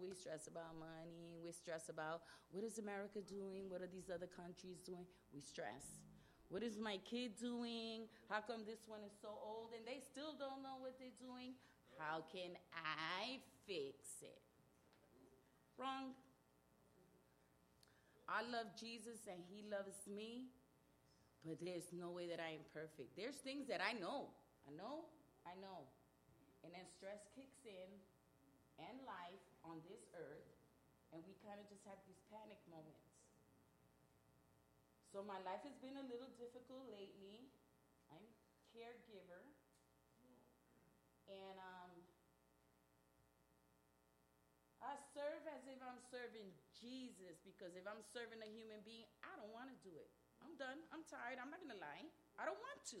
We stress about money. We stress about what is America doing? What are these other countries doing? We stress. What is my kid doing? How come this one is so old and they still don't know what they're doing? How can I fix it? Wrong. I love Jesus and he loves me, but there's no way that I am perfect. There's things that I know. I know, I know. And then stress kicks in and life on this earth, and we kind of just have these panic moments. So my life has been a little difficult lately. I'm caregiver. And um, I serve as if I'm serving Jesus because if I'm serving a human being, I don't want to do it. I'm done. I'm tired. I'm not going to lie. I don't want to.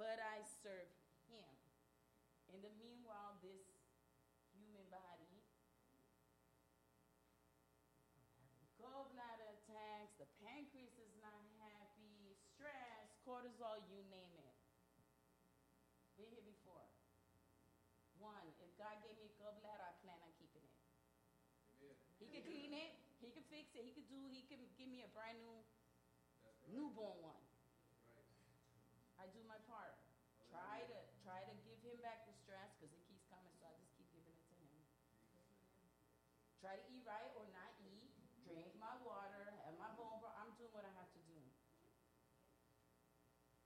But I serve him. In the meanwhile, this human body gallbladder attacks, the pancreas is not happy, stress, cortisol, you name it. Been here before. One, if God gave me a gallbladder, I plan on keeping it. Amen. He could clean it, he could fix it, he could do, he could give me a brand new newborn one. I do my part. Try to try to give him back the stress because it keeps coming, so I just keep giving it to him. Try to eat right or not eat drink my water, have my bone broth. I'm doing what I have to do.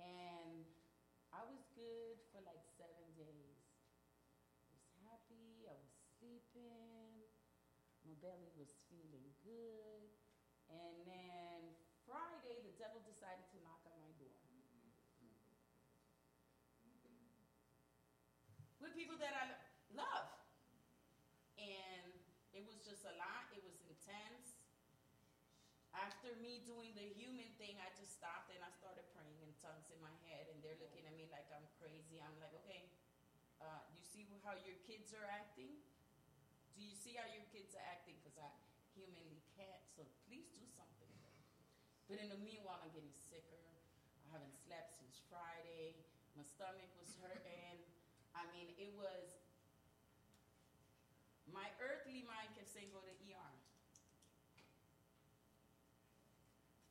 And I was good for like seven days. I was happy, I was sleeping, my belly was feeling good. And then Friday, the devil decided to knock on my door. With people that I love. And it was just a lot, it was intense after me doing the human thing, I just stopped and I started praying in tongues in my head, and they're looking at me like I'm crazy. I'm like, okay, uh, you see how your kids are acting? Do you see how your kids are acting? Because I humanly can't, so please do something. But in the meanwhile, I'm getting sicker. I haven't slept since Friday. My stomach was hurting. I mean, it was. My earthly mind kept saying, go to ER.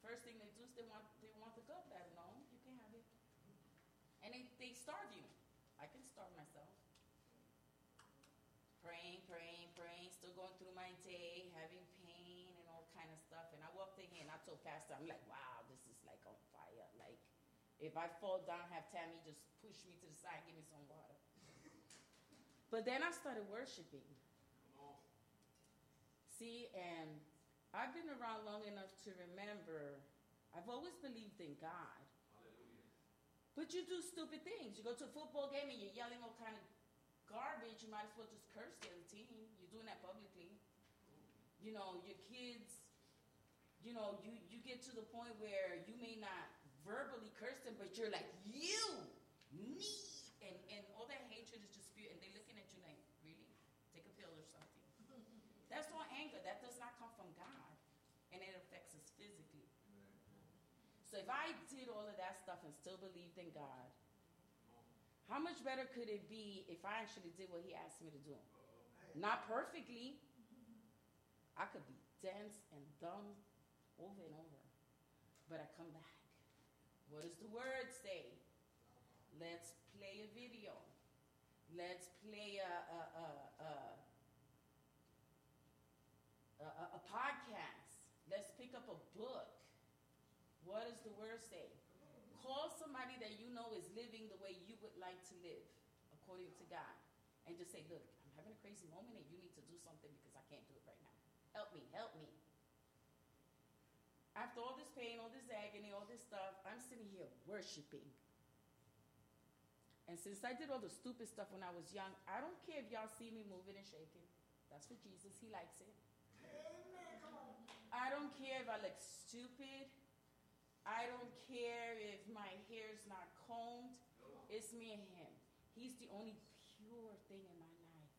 First thing they do is they want they want the gallbladder. No, you can have it. And they, they starve you. I can starve myself. Praying, praying, praying, still going through my day, having pain and all kind of stuff. And I walked in here and I told Pastor, I'm like, wow, this is like on fire. Like, if I fall down, have Tammy just push me to the side, give me some water. But then I started worshiping. See, and I've been around long enough to remember I've always believed in God. Hallelujah. But you do stupid things. You go to a football game and you're yelling all kind of garbage. You might as well just curse the other team. You're doing that publicly. You know, your kids, you know, you, you get to the point where you may not verbally curse them, but you're like, you, me. And, and all that hatred is just pure. And they're looking at you like, really? Take a pill or something. That's all anger. That does not come from God. And it affects us physically. So if I did all of that stuff and still believed in God, how much better could it be if I actually did what He asked me to do? Not perfectly. I could be dense and dumb over and over. But I come back. What does the word say? Let's play a video. Let's play a, a, a, a, a podcast. Let's pick up a book. What does the word say? Call somebody that you know is living the way you would like to live, according to God. And just say, look, I'm having a crazy moment and you need to do something because I can't do it right now. Help me, help me. After all this pain, all this agony, all this stuff, I'm sitting here worshiping. And since I did all the stupid stuff when I was young, I don't care if y'all see me moving and shaking. That's for Jesus. He likes it. I don't care if I look stupid. I don't care if my hair's not combed. It's me and him. He's the only pure thing in my life.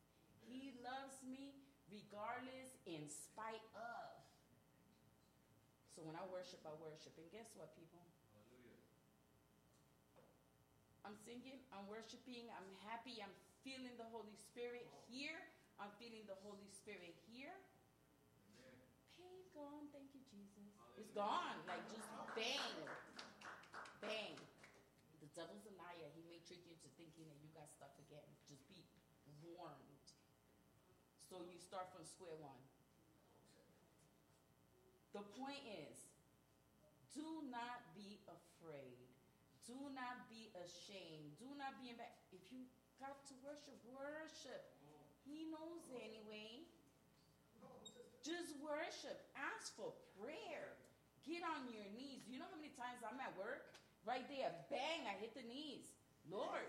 He loves me regardless, in spite of. So when I worship, I worship. And guess what, people? I'm singing, I'm worshiping, I'm happy, I'm feeling the Holy Spirit here. I'm feeling the Holy Spirit gone. Thank you, Jesus. It's gone. Like just bang, bang. The devil's a liar. He may trick you into thinking that you got stuff again. Just be warned. So you start from square one. The point is, do not be afraid. Do not be ashamed. Do not be embarrassed. If you got to worship, worship. He knows anyway. Just worship. Ask for prayer. Get on your knees. You know how many times I'm at work? Right there, bang, I hit the knees. Lord,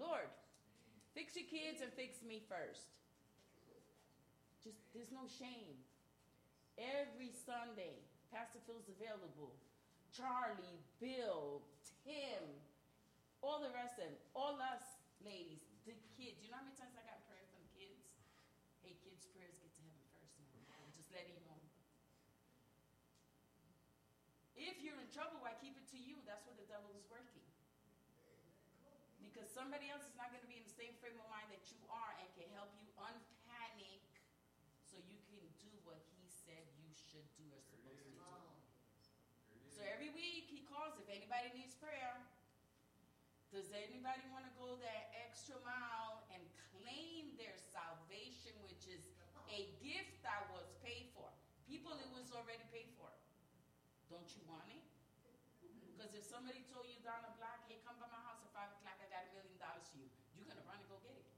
Lord, fix your kids and fix me first. Just, there's no shame. Every Sunday, Pastor Phil's available. Charlie, Bill, Tim, all the rest of them, all us ladies, the kids. You know how many times I got prayer from kids? Hey, kids' prayers get to heaven first, man. I'm just letting you know. If you're in trouble, why keep it to you? That's where the devil is working. Because somebody else is not going to be in the same frame of mind that you are and can help you unpanic so you can do what he said you should do or supposed to do. So every week he calls if anybody needs prayer. Does anybody want to go that extra mile and claim their salvation, which is a gift that was paid for? People, it was already paid for. Want it? Because if somebody told you down the block, hey, come by my house at 5 o'clock, I got a million dollars for you, you're going to run and go get it.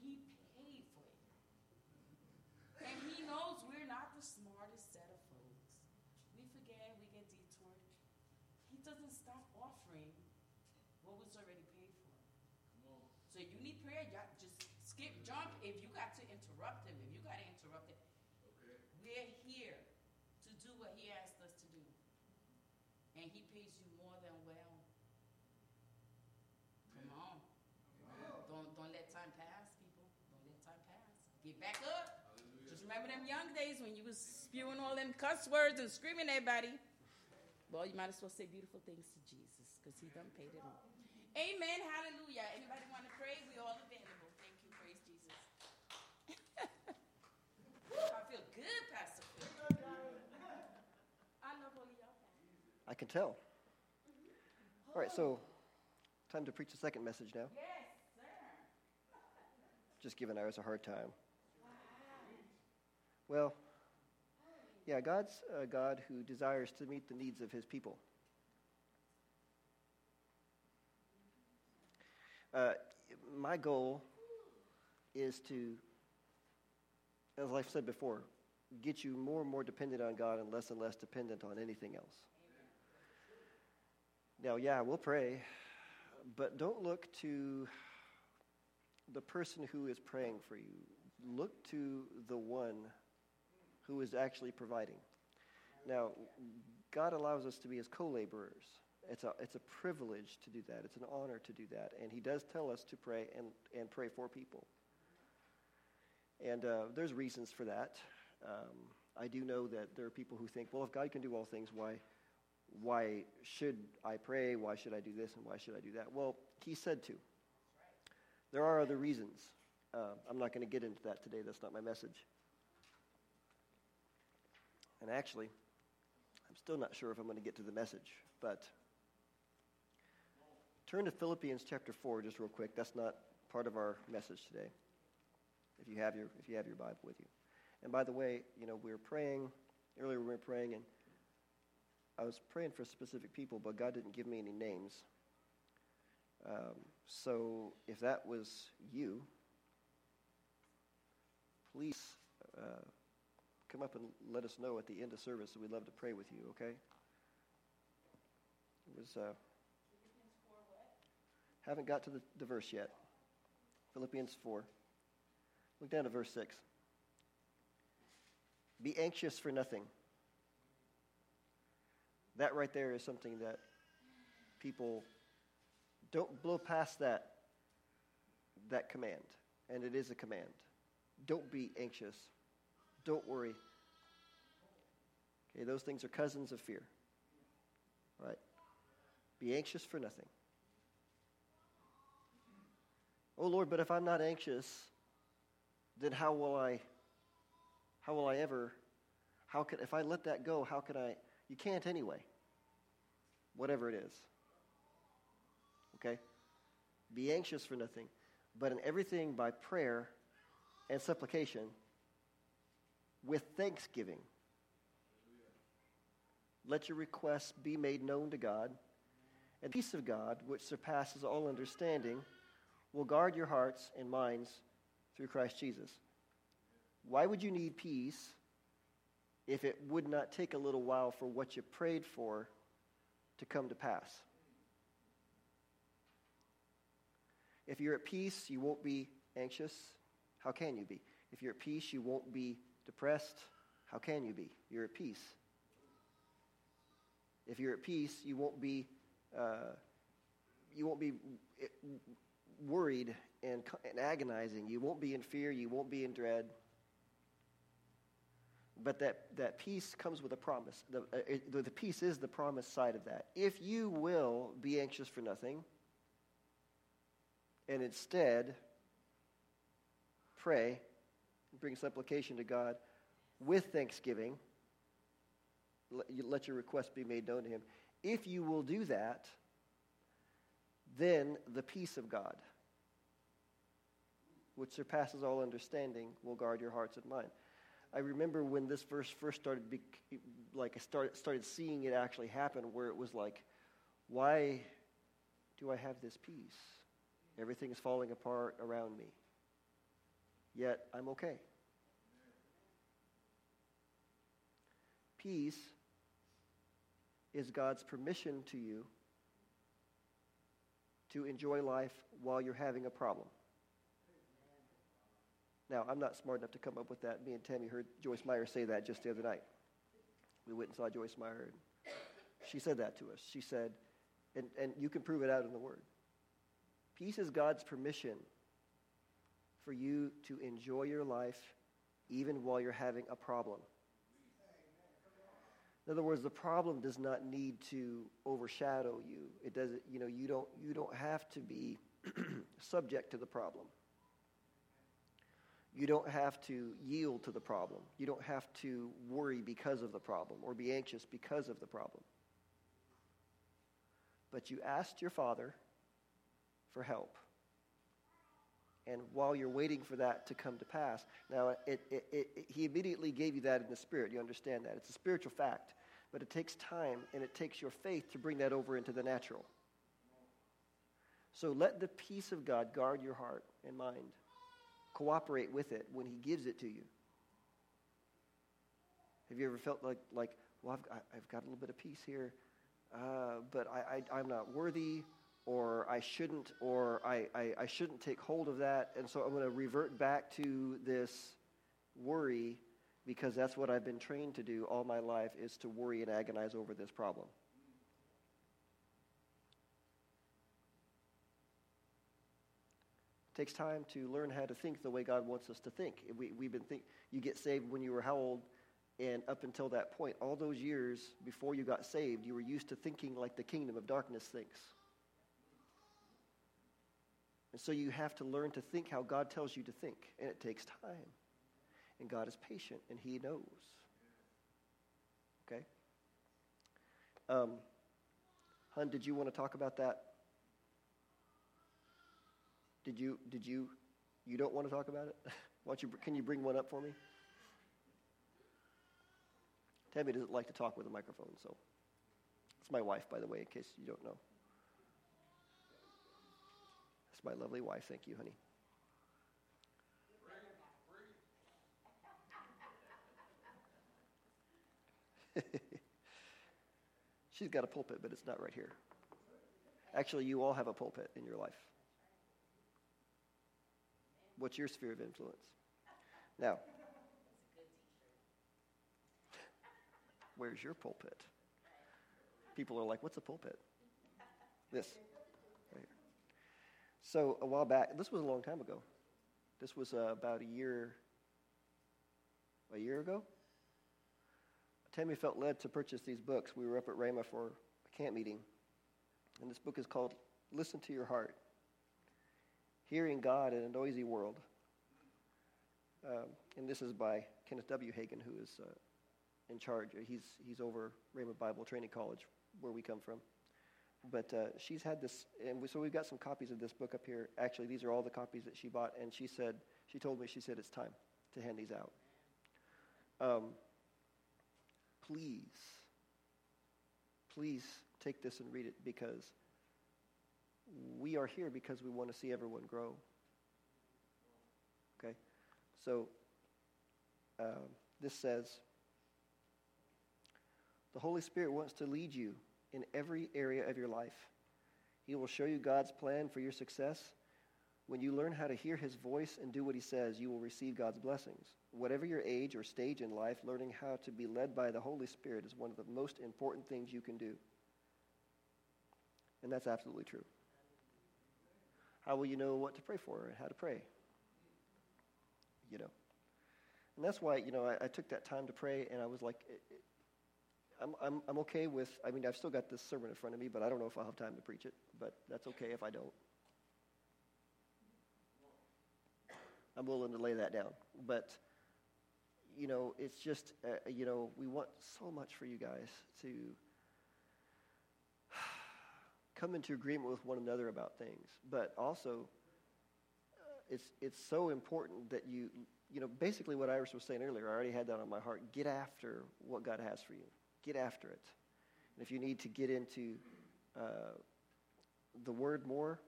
He paid for it. And he knows we're not the smartest set of folks. We forget, we get detoured. He doesn't stop offering what was already paid for. So you need prayer, you just skip, jump. If you got to interrupt him, if you got to interrupt him, we're here to do what he asked us to do. And he pays you more than well. Come on. Don't, don't let time pass, people. Don't let time pass. Get back up. Just remember them young days when you was spewing all them cuss words and screaming at everybody. Well, you might as well say beautiful things to Jesus because he done paid it all. Amen. Hallelujah. Anybody want to pray? We all available. Thank you. Praise Jesus. I feel good, Pastor Phil. I love all of y'all. I can tell. All right, so time to preach the second message now. Yes, sir. Just giving Iris a hard time. Well, yeah, God's a God who desires to meet the needs of his people. Uh, my goal is to, as I've said before, get you more and more dependent on God and less and less dependent on anything else. Now, yeah, we'll pray, but don't look to the person who is praying for you. Look to the one who is actually providing. Now, God allows us to be his co laborers. It's a, it's a privilege to do that, it's an honor to do that. And he does tell us to pray and, and pray for people. And uh, there's reasons for that. Um, I do know that there are people who think, well, if God can do all things, why, why should I pray? Why should I do this and why should I do that? Well, he said to. There are other reasons. Uh, I'm not going to get into that today. That's not my message. And actually, I'm still not sure if I'm going to get to the message, but turn to Philippians chapter 4 just real quick. That's not part of our message today. If you have your if you have your Bible with you. And by the way, you know, we were praying earlier we were praying and I was praying for specific people, but God didn't give me any names. Um, so if that was you, please uh, come up and let us know at the end of service. We'd love to pray with you, okay? It was, uh, haven't got to the, the verse yet. Philippians 4. Look down to verse 6. Be anxious for nothing. That right there is something that people don't blow past that, that command. And it is a command. Don't be anxious. Don't worry. Okay, those things are cousins of fear. Right? Be anxious for nothing. Oh Lord, but if I'm not anxious, then how will I how will I ever how can if I let that go, how can I you can't anyway. Whatever it is. Okay? Be anxious for nothing, but in everything by prayer and supplication with thanksgiving. Let your requests be made known to God, and the peace of God, which surpasses all understanding, will guard your hearts and minds through Christ Jesus. Why would you need peace if it would not take a little while for what you prayed for to come to pass? If you're at peace, you won't be anxious. How can you be? If you're at peace, you won't be depressed. How can you be? You're at peace. If you're at peace, you won't be uh, you won't be worried and, and agonizing. You won't be in fear. You won't be in dread. But that, that peace comes with a promise. The, uh, the peace is the promise side of that. If you will be anxious for nothing, and instead pray, bring supplication to God with thanksgiving, let, your request be made known to Him. If you will do that, then the peace of God, which surpasses all understanding, will guard your hearts and mind. I remember when this verse first started, like I started, started seeing it actually happen, where it was like, why do I have this peace? Everything is falling apart around me. Yet I'm okay. Peace is God's permission to you to enjoy life while you're having a problem. Now, I'm not smart enough to come up with that. Me and Tammy heard Joyce Meyer say that just the other night. We went and saw Joyce Meyer, and she said that to us. She said, and, and you can prove it out in the Word. Peace is God's permission for you to enjoy your life even while you're having a problem. In other words, the problem does not need to overshadow you. It doesn't, you know, you don't, you don't have to be subject to the problem. You don't have to yield to the problem. You don't have to worry because of the problem or be anxious because of the problem. But you asked your father for help. And while you're waiting for that to come to pass, now it, it, it, he immediately gave you that in the spirit. You understand that. It's a spiritual fact. But it takes time and it takes your faith to bring that over into the natural. So let the peace of God guard your heart and mind. Cooperate with it when He gives it to you. Have you ever felt like, like well, I've, I've got a little bit of peace here, uh, but I, I, I'm not worthy, or I shouldn't, or I, I, I shouldn't take hold of that, and so I'm going to revert back to this worry because that's what I've been trained to do all my life is to worry and agonize over this problem. It takes time to learn how to think the way God wants us to think. We, we've been think, you get saved when you were how old? And up until that point, all those years before you got saved, you were used to thinking like the kingdom of darkness thinks. And so you have to learn to think how God tells you to think, and it takes time. And God is patient, and He knows. Okay? Um, Hun, did you want to talk about that? Did you, did you, you don't want to talk about it? Why don't you, can you bring one up for me? Tammy doesn't like to talk with a microphone, so. It's my wife, by the way, in case you don't know. That's my lovely wife. Thank you, honey. She's got a pulpit, but it's not right here. Actually, you all have a pulpit in your life. What's your sphere of influence? Now, where's your pulpit? People are like, what's a pulpit? This. So, a while back, this was a long time ago. This was uh, about a year, a year ago? Tammy felt led to purchase these books. We were up at Rhema for a camp meeting. And this book is called Listen to Your Heart Hearing God in a Noisy World. um, and this is by Kenneth W. Hagin, who is uh, in charge. He's, he's over Rhema Bible Training College, where we come from. But uh, she's had this, and we, so we've got some copies of this book up here. Actually, these are all the copies that she bought, and she said, she told me, she said, it's time to hand these out. Um, please, please take this and read it because we are here because we want to see everyone grow. Okay? So, uh, this says the Holy Spirit wants to lead you in every area of your life. He will show you God's plan for your success. When you learn how to hear His voice and do what He says, you will receive God's blessings. Whatever your age or stage in life, learning how to be led by the Holy Spirit is one of the most important things you can do. And that's absolutely true. How will you know what to pray for and how to pray? You know. And that's why, you know, I, I took that time to pray and I was like, it, it, I'm, I'm, I'm okay with, I mean, I've still got this sermon in front of me, but I don't know if I'll have time to preach it, but that's okay if I don't. I'm willing to lay that down. But, you know, it's just, uh, you know, we want so much for you guys to come into agreement with one another about things. But also, uh, it's, it's so important that you, you know, basically what Iris was saying earlier, I already had that on my heart. Get after what God has for you. Get after it. And if you need to get into uh, the word more,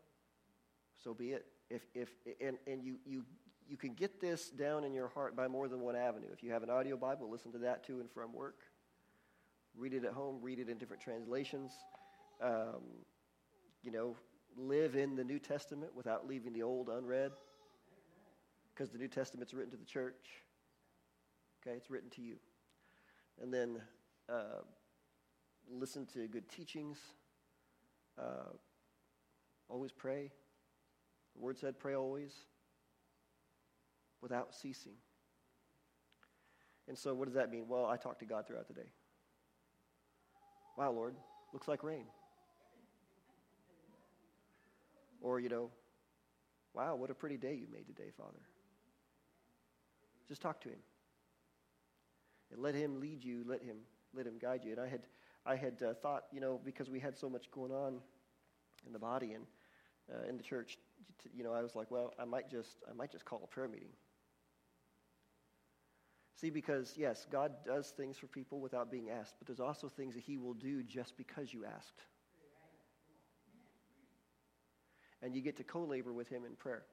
so be it. If, if, and, and you, you, you can get this down in your heart by more than one avenue. If you have an audio Bible, listen to that to and from work. Read it at home, read it in different translations. Um, you know, live in the New Testament without leaving the Old unread. Because the New Testament's written to the church. Okay, it's written to you. And then uh, listen to good teachings. Uh, always pray. The Word said, pray always without ceasing. And so, what does that mean? Well, I talk to God throughout the day. Wow, Lord, looks like rain. Or, you know, wow, what a pretty day you made today, Father. Just talk to Him. And let Him lead you, let Him, let him guide you. And I had, I had uh, thought, you know, because we had so much going on in the body and uh, in the church, you know, I was like, well, I might just, I might just call a prayer meeting. See, because yes, God does things for people without being asked, but there's also things that He will do just because you asked. And you get to co labor with Him in prayer.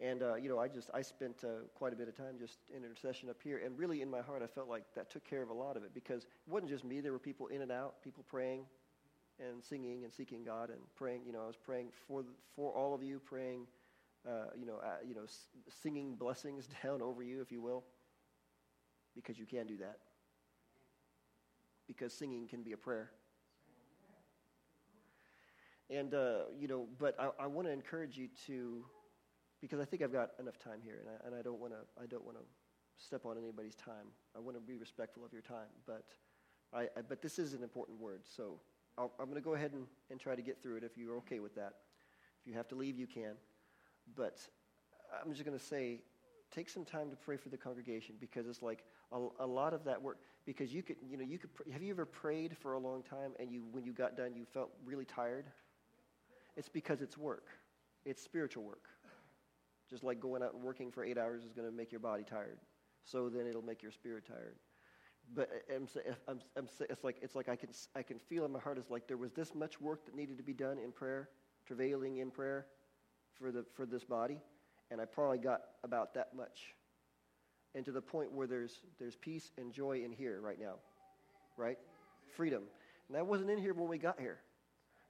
And, uh, you know, I just, I spent uh, quite a bit of time just in intercession up here. And really, in my heart, I felt like that took care of a lot of it because it wasn't just me. There were people in and out, people praying and singing and seeking God and praying. You know, I was praying for, for all of you, praying, uh, you know, you know, s- singing blessings down over you, if you will, because you can do that. Because singing can be a prayer. And, uh, you know, but I, I want to encourage you to because I think I've got enough time here, and I, and I don't want to I don't want to step on anybody's time. I want to be respectful of your time, but I, I but this is an important word, so i am going to go ahead and, and try to get through it if you're okay with that. If you have to leave, you can. But I'm just going to say, take some time to pray for the congregation because it's like a, a lot of that work. Because you could, you know, you could. Have you ever prayed for a long time and you, when you got done, you felt really tired? It's because it's work. It's spiritual work. Just like going out and working for eight hours is going to make your body tired. So then it'll make your spirit tired. But I'm, I'm, I'm, it's like, it's like I, can, I can feel in my heart, it's like there was this much work that needed to be done in prayer, travailing in prayer for, the, for this body, and I probably got about that much. And to the point where there's, there's peace and joy in here right now, right? Freedom. And that wasn't in here when we got here.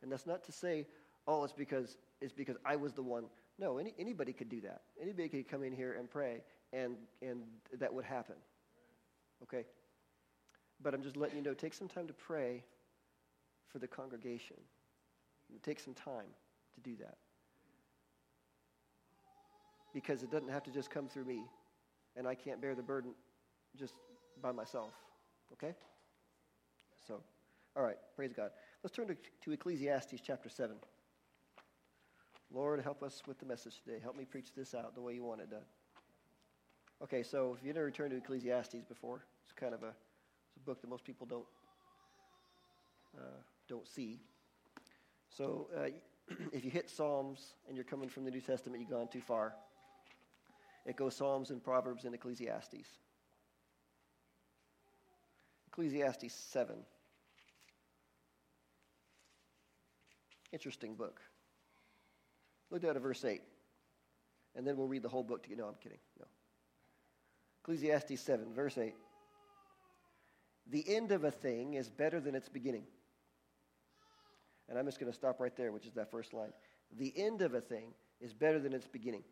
And that's not to say, oh, it's because, it's because I was the one no, any, anybody could do that. Anybody could come in here and pray, and, and that would happen. Okay? But I'm just letting you know take some time to pray for the congregation. Take some time to do that. Because it doesn't have to just come through me, and I can't bear the burden just by myself. Okay? So, all right, praise God. Let's turn to, to Ecclesiastes chapter 7. Lord, help us with the message today. Help me preach this out the way you want it done. Okay, so if you never returned to Ecclesiastes before, it's kind of a, it's a book that most people don't uh, don't see. So uh, if you hit Psalms and you're coming from the New Testament, you've gone too far. It goes Psalms and Proverbs and Ecclesiastes. Ecclesiastes 7. Interesting book. Look down at verse 8. And then we'll read the whole book to you. No, I'm kidding. No. Ecclesiastes 7, verse 8. The end of a thing is better than its beginning. And I'm just going to stop right there, which is that first line. The end of a thing is better than its beginning.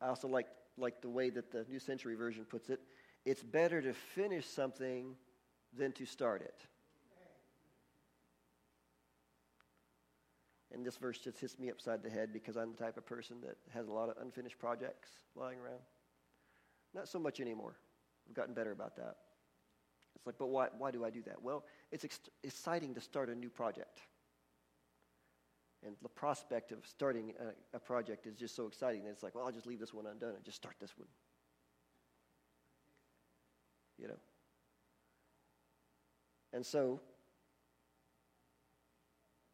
I also like, like the way that the New Century Version puts it. It's better to finish something than to start it. And this verse just hits me upside the head because I'm the type of person that has a lot of unfinished projects lying around. Not so much anymore. I've gotten better about that. It's like, but why, why do I do that? Well, it's ex- exciting to start a new project. And the prospect of starting a, a project is just so exciting that it's like, well, I'll just leave this one undone and just start this one. You know? And so,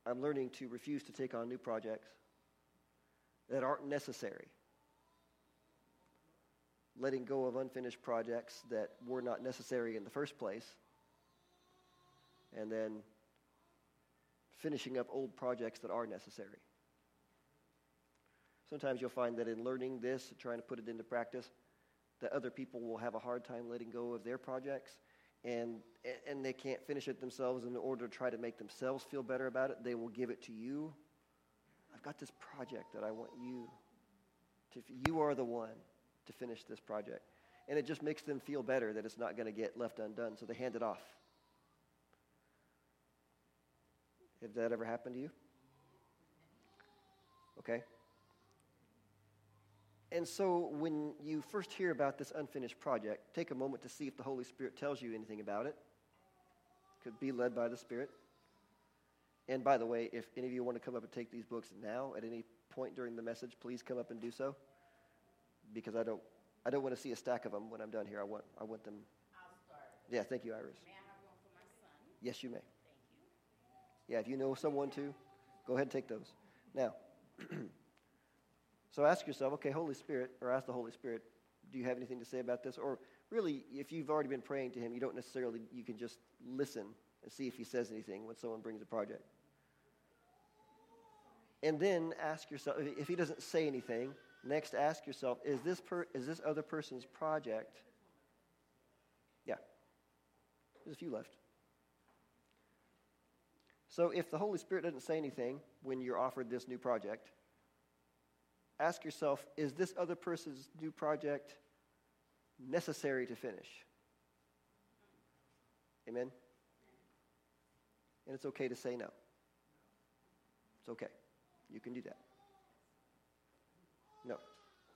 I'm learning to refuse to take on new projects that aren't necessary. Letting go of unfinished projects that were not necessary in the first place. And then finishing up old projects that are necessary. Sometimes you'll find that in learning this, trying to put it into practice, that other people will have a hard time letting go of their projects and, and they can't finish it themselves. In order to try to make themselves feel better about it, they will give it to you. I've got this project that I want you to, you are the one to finish this project. And it just makes them feel better that it's not going to get left undone, so they hand it off. Has that ever happened to you? Okay. And so when you first hear about this unfinished project, take a moment to see if the Holy Spirit tells you anything about it. Could be led by the Spirit. And by the way, if any of you want to come up and take these books now at any point during the message, please come up and do so. Because I don't I don't want to see a stack of them when I'm done here. I want I want them I'll start. Yeah, thank you, Iris. May I have one for my son? Yes, you may. Thank you. Yeah, if you know someone to, go ahead and take those. Now, so ask yourself, okay, Holy Spirit, or ask the Holy Spirit, do you have anything to say about this? Or really, if you've already been praying to Him, you don't necessarily, you can just listen and see if He says anything when someone brings a project. And then ask yourself, if He doesn't say anything, next ask yourself, is this, per, is this other person's project? Yeah. There's a few left. So if the Holy Spirit doesn't say anything when you're offered this new project, ask yourself is this other person's new project necessary to finish? Amen? And it's okay to say no. It's okay. You can do that. No,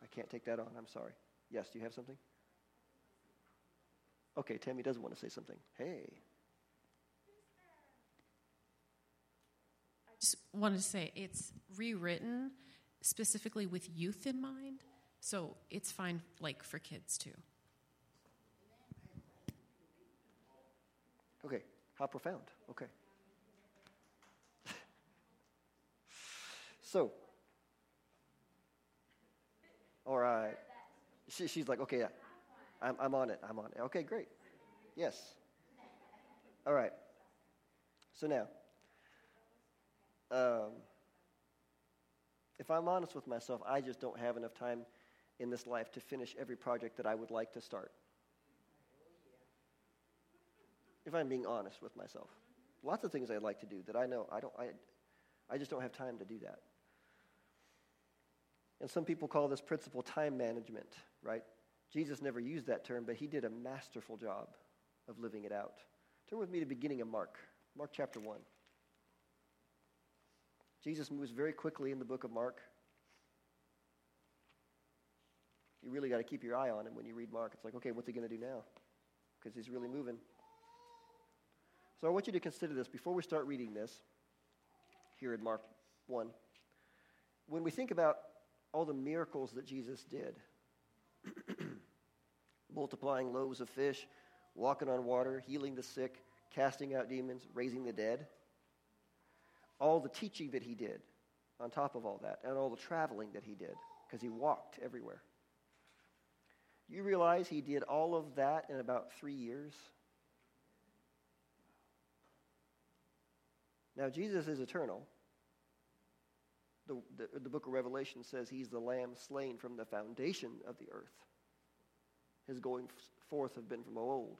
I can't take that on. I'm sorry. Yes, do you have something? Okay, Tammy does want to say something. Hey. I just wanted to say it's rewritten specifically with youth in mind, so it's fine like for kids too. Okay, how profound. Okay. so, all right. She, she's like, okay, yeah, I'm, I'm on it. I'm on it. Okay, great. Yes. All right. So now, um, if I'm honest with myself, I just don't have enough time in this life to finish every project that I would like to start. If I'm being honest with myself, lots of things I'd like to do that I know I don't. I, I just don't have time to do that. And some people call this principle time management, right? Jesus never used that term, but he did a masterful job of living it out. Turn with me to the beginning of Mark, Mark chapter 1. Jesus moves very quickly in the book of Mark. You really got to keep your eye on him when you read Mark. It's like, okay, what's he going to do now? Because he's really moving. So I want you to consider this before we start reading this here in Mark 1. When we think about all the miracles that Jesus did, multiplying loaves of fish, walking on water, healing the sick, casting out demons, raising the dead. All the teaching that he did on top of all that, and all the traveling that he did, because he walked everywhere. You realize he did all of that in about three years? Now, Jesus is eternal. The, the, the, book of Revelation says he's the lamb slain from the foundation of the earth. His going forth have been from old.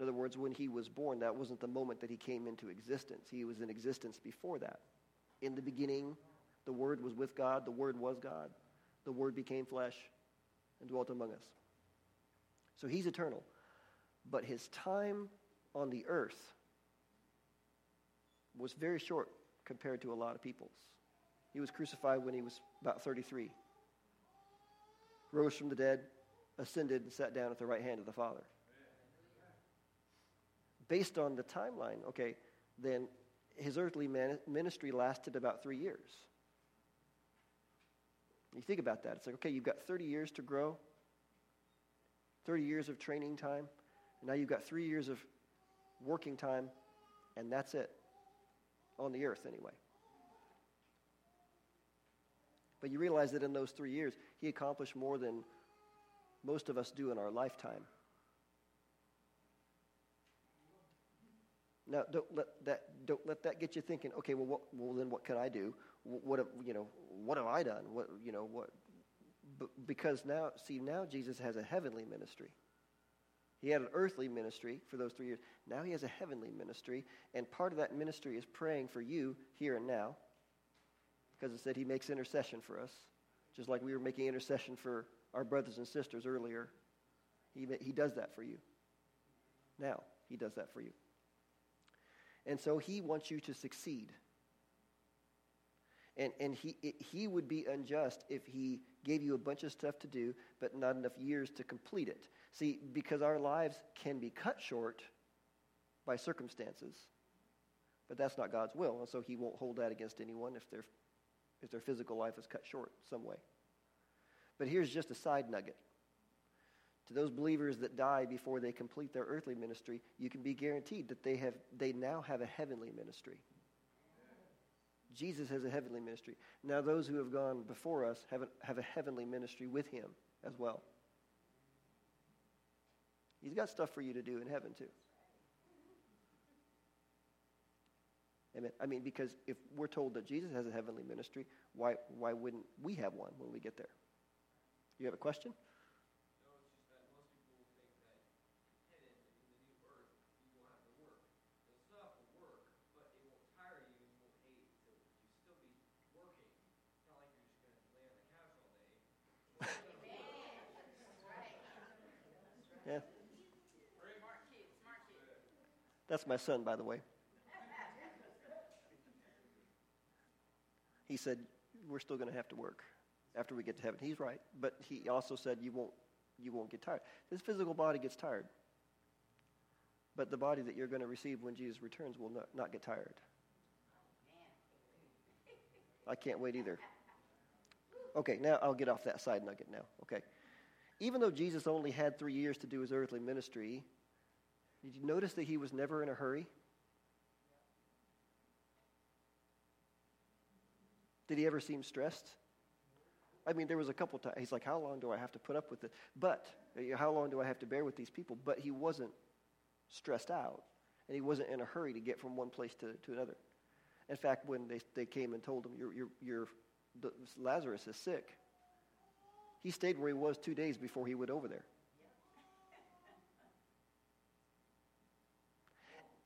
In other words, when he was born, that wasn't the moment that he came into existence. He was in existence before that. In the beginning, the Word was with God, the Word was God. The Word became flesh and dwelt among us. So he's eternal. But his time on the earth was very short compared to a lot of people's. He was crucified when he was about 33, rose from the dead, ascended, and sat down at the right hand of the Father. Based on the timeline, okay, then his earthly ministry lasted about three years. You think about that. It's like, okay, you've got 30 years to grow, 30 years of training time, and now you've got three years of working time, and that's it. On the earth, anyway. But you realize that in those three years, he accomplished more than most of us do in our lifetime. Now, don't let that, don't let that get you thinking, okay, well, what, well then what can I do? What, have, you know, what have I done? What, you know, what, because now, see, now Jesus has a heavenly ministry. He had an earthly ministry for those three years. Now he has a heavenly ministry, and part of that ministry is praying for you here and now, because it said he makes intercession for us, just like we were making intercession for our brothers and sisters earlier. He, he does that for you. Now, he does that for you. And so he wants you to succeed. And, and he, it, he would be unjust if he gave you a bunch of stuff to do, but not enough years to complete it. See, because our lives can be cut short by circumstances, but that's not God's will, and so he won't hold that against anyone if, their if their physical life is cut short some way. But here's just a side nugget. To those believers that die before they complete their earthly ministry, you can be guaranteed that they, have, they now have a heavenly ministry. Jesus has a heavenly ministry. Now, those who have gone before us have a, have a heavenly ministry with him as well. He's got stuff for you to do in heaven, too. Amen. I mean, because if we're told that Jesus has a heavenly ministry, why, why wouldn't we have one when we get there? You have a question? That's my son, by the way. He said, We're still going to have to work after we get to heaven. He's right. But he also said, You won't, you won't get tired. This physical body gets tired. But the body that you're going to receive when Jesus returns will not, not get tired. I can't wait either. Okay, now I'll get off that side nugget now. Okay. Even though Jesus only had three years to do his earthly ministry, did you notice that he was never in a hurry? Did he ever seem stressed? I mean, there was a couple times. He's like, How long do I have to put up with it? But, uh, how long do I have to bear with these people? But he wasn't stressed out, and he wasn't in a hurry to get from one place to, to another. In fact, when they, they came and told him, you're, you're, Lazarus is sick, he stayed where he was two days before he went over there.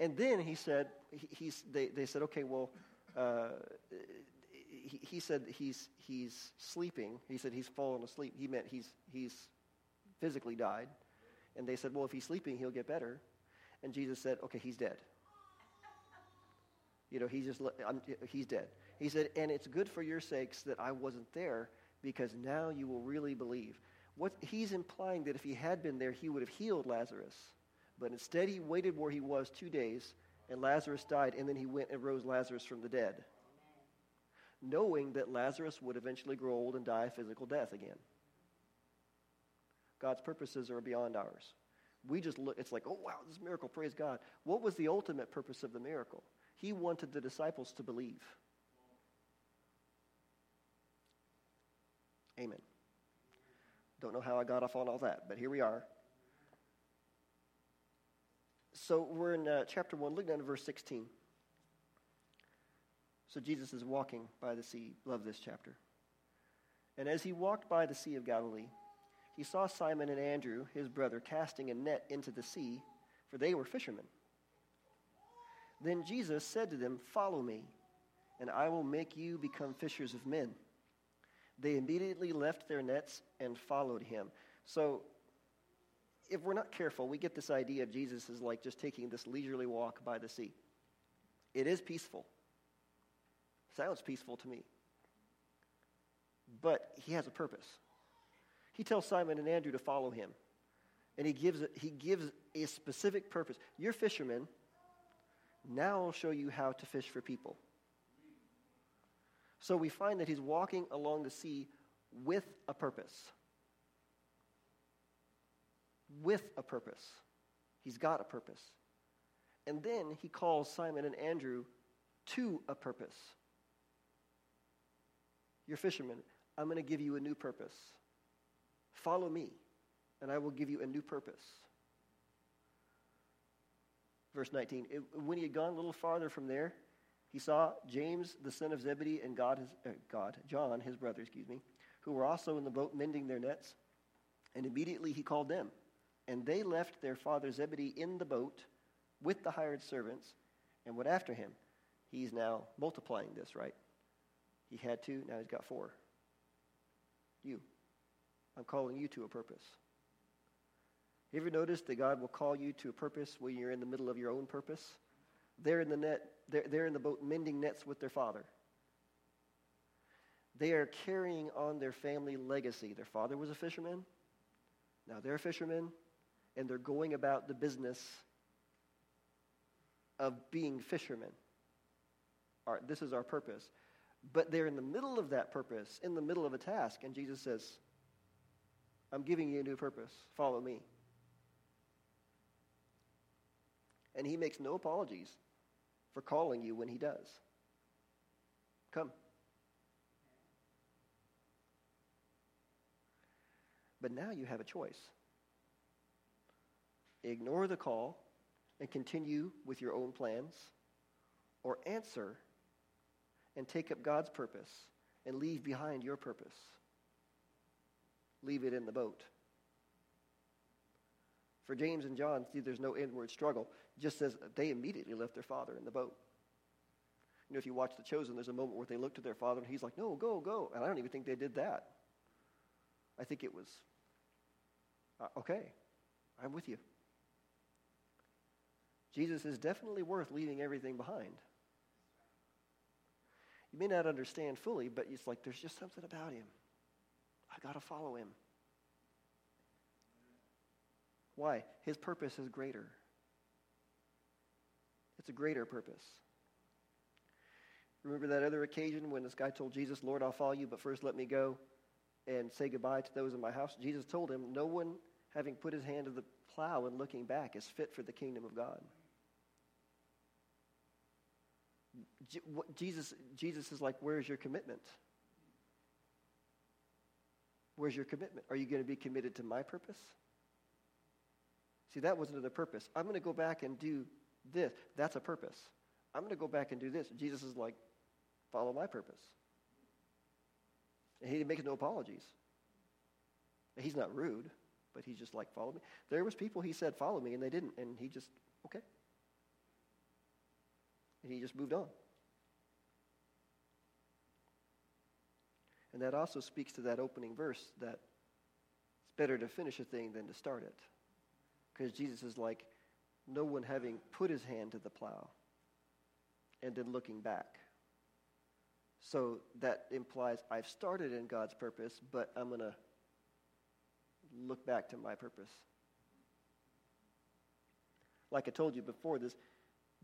And then he said, he, they, they said, okay, well, uh, he, he, said he's, he's sleeping. He said he's fallen asleep. He meant he's, he's physically died. And they said, well, if he's sleeping, he'll get better. And Jesus said, okay, he's dead. You know, he's just, I'm, he's dead. He said, and it's good for your sakes that I wasn't there because now you will really believe. What he's implying that if he had been there, he would have healed Lazarus. But instead, he waited where he was two days, and Lazarus died, and then he went and rose Lazarus from the dead, knowing that Lazarus would eventually grow old and die a physical death again. God's purposes are beyond ours. We just look, it's like, oh, wow, this miracle, praise God. What was the ultimate purpose of the miracle? He wanted the disciples to believe. Amen. Don't know how I got off on all that, but here we are. So we're in uh, chapter 1. Look down to verse 16. So Jesus is walking by the sea. Love this chapter. And as he walked by the Sea of Galilee, he saw Simon and Andrew, his brother, casting a net into the sea, for they were fishermen. Then Jesus said to them, Follow me, and I will make you become fishers of men. They immediately left their nets and followed him. So, if we're not careful, we get this idea of Jesus as like just taking this leisurely walk by the sea. It is peaceful. Sounds peaceful to me. But he has a purpose. He tells Simon and Andrew to follow him. And he gives, he gives a specific purpose. You're fishermen. Now I'll show you how to fish for people. So we find that he's walking along the sea with a purpose. With a purpose. He's got a purpose. And then he calls Simon and Andrew to a purpose. You're fishermen. I'm going to give you a new purpose. Follow me, and I will give you a new purpose. Verse 19. It, when he had gone a little farther from there, he saw James, the son of Zebedee, and God, his, uh, God, John, his brother, excuse me, who were also in the boat mending their nets. And immediately he called them. And they left their father Zebedee in the boat with the hired servants and went after him. He's now multiplying this, right? He had two, now he's got four. You. I'm calling you to a purpose. Have you ever noticed that God will call you to a purpose when you're in the middle of your own purpose? They're in the net, they're, they're in the boat mending nets with their father. They are carrying on their family legacy. Their father was a fisherman. Now they're fishermen, and they're going about the business of being fishermen. Right, this is our purpose. But they're in the middle of that purpose, in the middle of a task, and Jesus says, I'm giving you a new purpose. Follow me. And he makes no apologies for calling you when he does. Come. But now you have a choice. Ignore the call and continue with your own plans, or answer and take up God's purpose and leave behind your purpose. Leave it in the boat. For James and John, see, there's no inward struggle. Just says they immediately left their father in the boat. You know, if you watch The Chosen, there's a moment where they look to their father and he's like, no, go, go. And I don't even think they did that. I think it was, uh, okay, I'm with you. Jesus is definitely worth leaving everything behind. You may not understand fully, but it's like there's just something about him. I got to follow him. Why? His purpose is greater. It's a greater purpose. Remember that other occasion when this guy told Jesus, Lord, I'll follow you, but first let me go and say goodbye to those in my house? Jesus told him, No one having put his hand to the plow and looking back is fit for the kingdom of God. Jesus, Jesus is like, Where's your commitment? Where's your commitment? Are you going to be committed to my purpose? See, that wasn't the purpose. I'm going to go back and do this. That's a purpose. I'm going to go back and do this. Jesus is like, follow my purpose. And he makes no apologies. He's not rude, but he's just like, follow me. There was people he said, follow me, and they didn't. And he just, okay. And he just moved on. And that also speaks to that opening verse that it's better to finish a thing than to start it. Because Jesus is like, no one having put his hand to the plow and then looking back. So that implies I've started in God's purpose, but I'm going to look back to my purpose. Like I told you before, this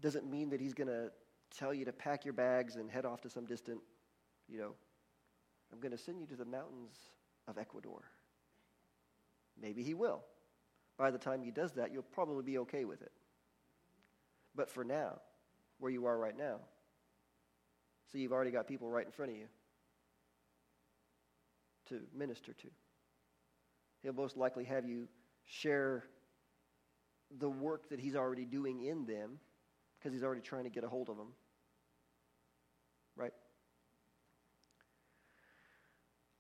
doesn't mean that he's going to tell you to pack your bags and head off to some distant, you know, I'm going to send you to the mountains of Ecuador. Maybe he will. By the time he does that, you'll probably be okay with it. But for now, where you are right now, so you've already got people right in front of you to minister to. He'll most likely have you share the work that he's already doing in them because he's already trying to get a hold of them. Right?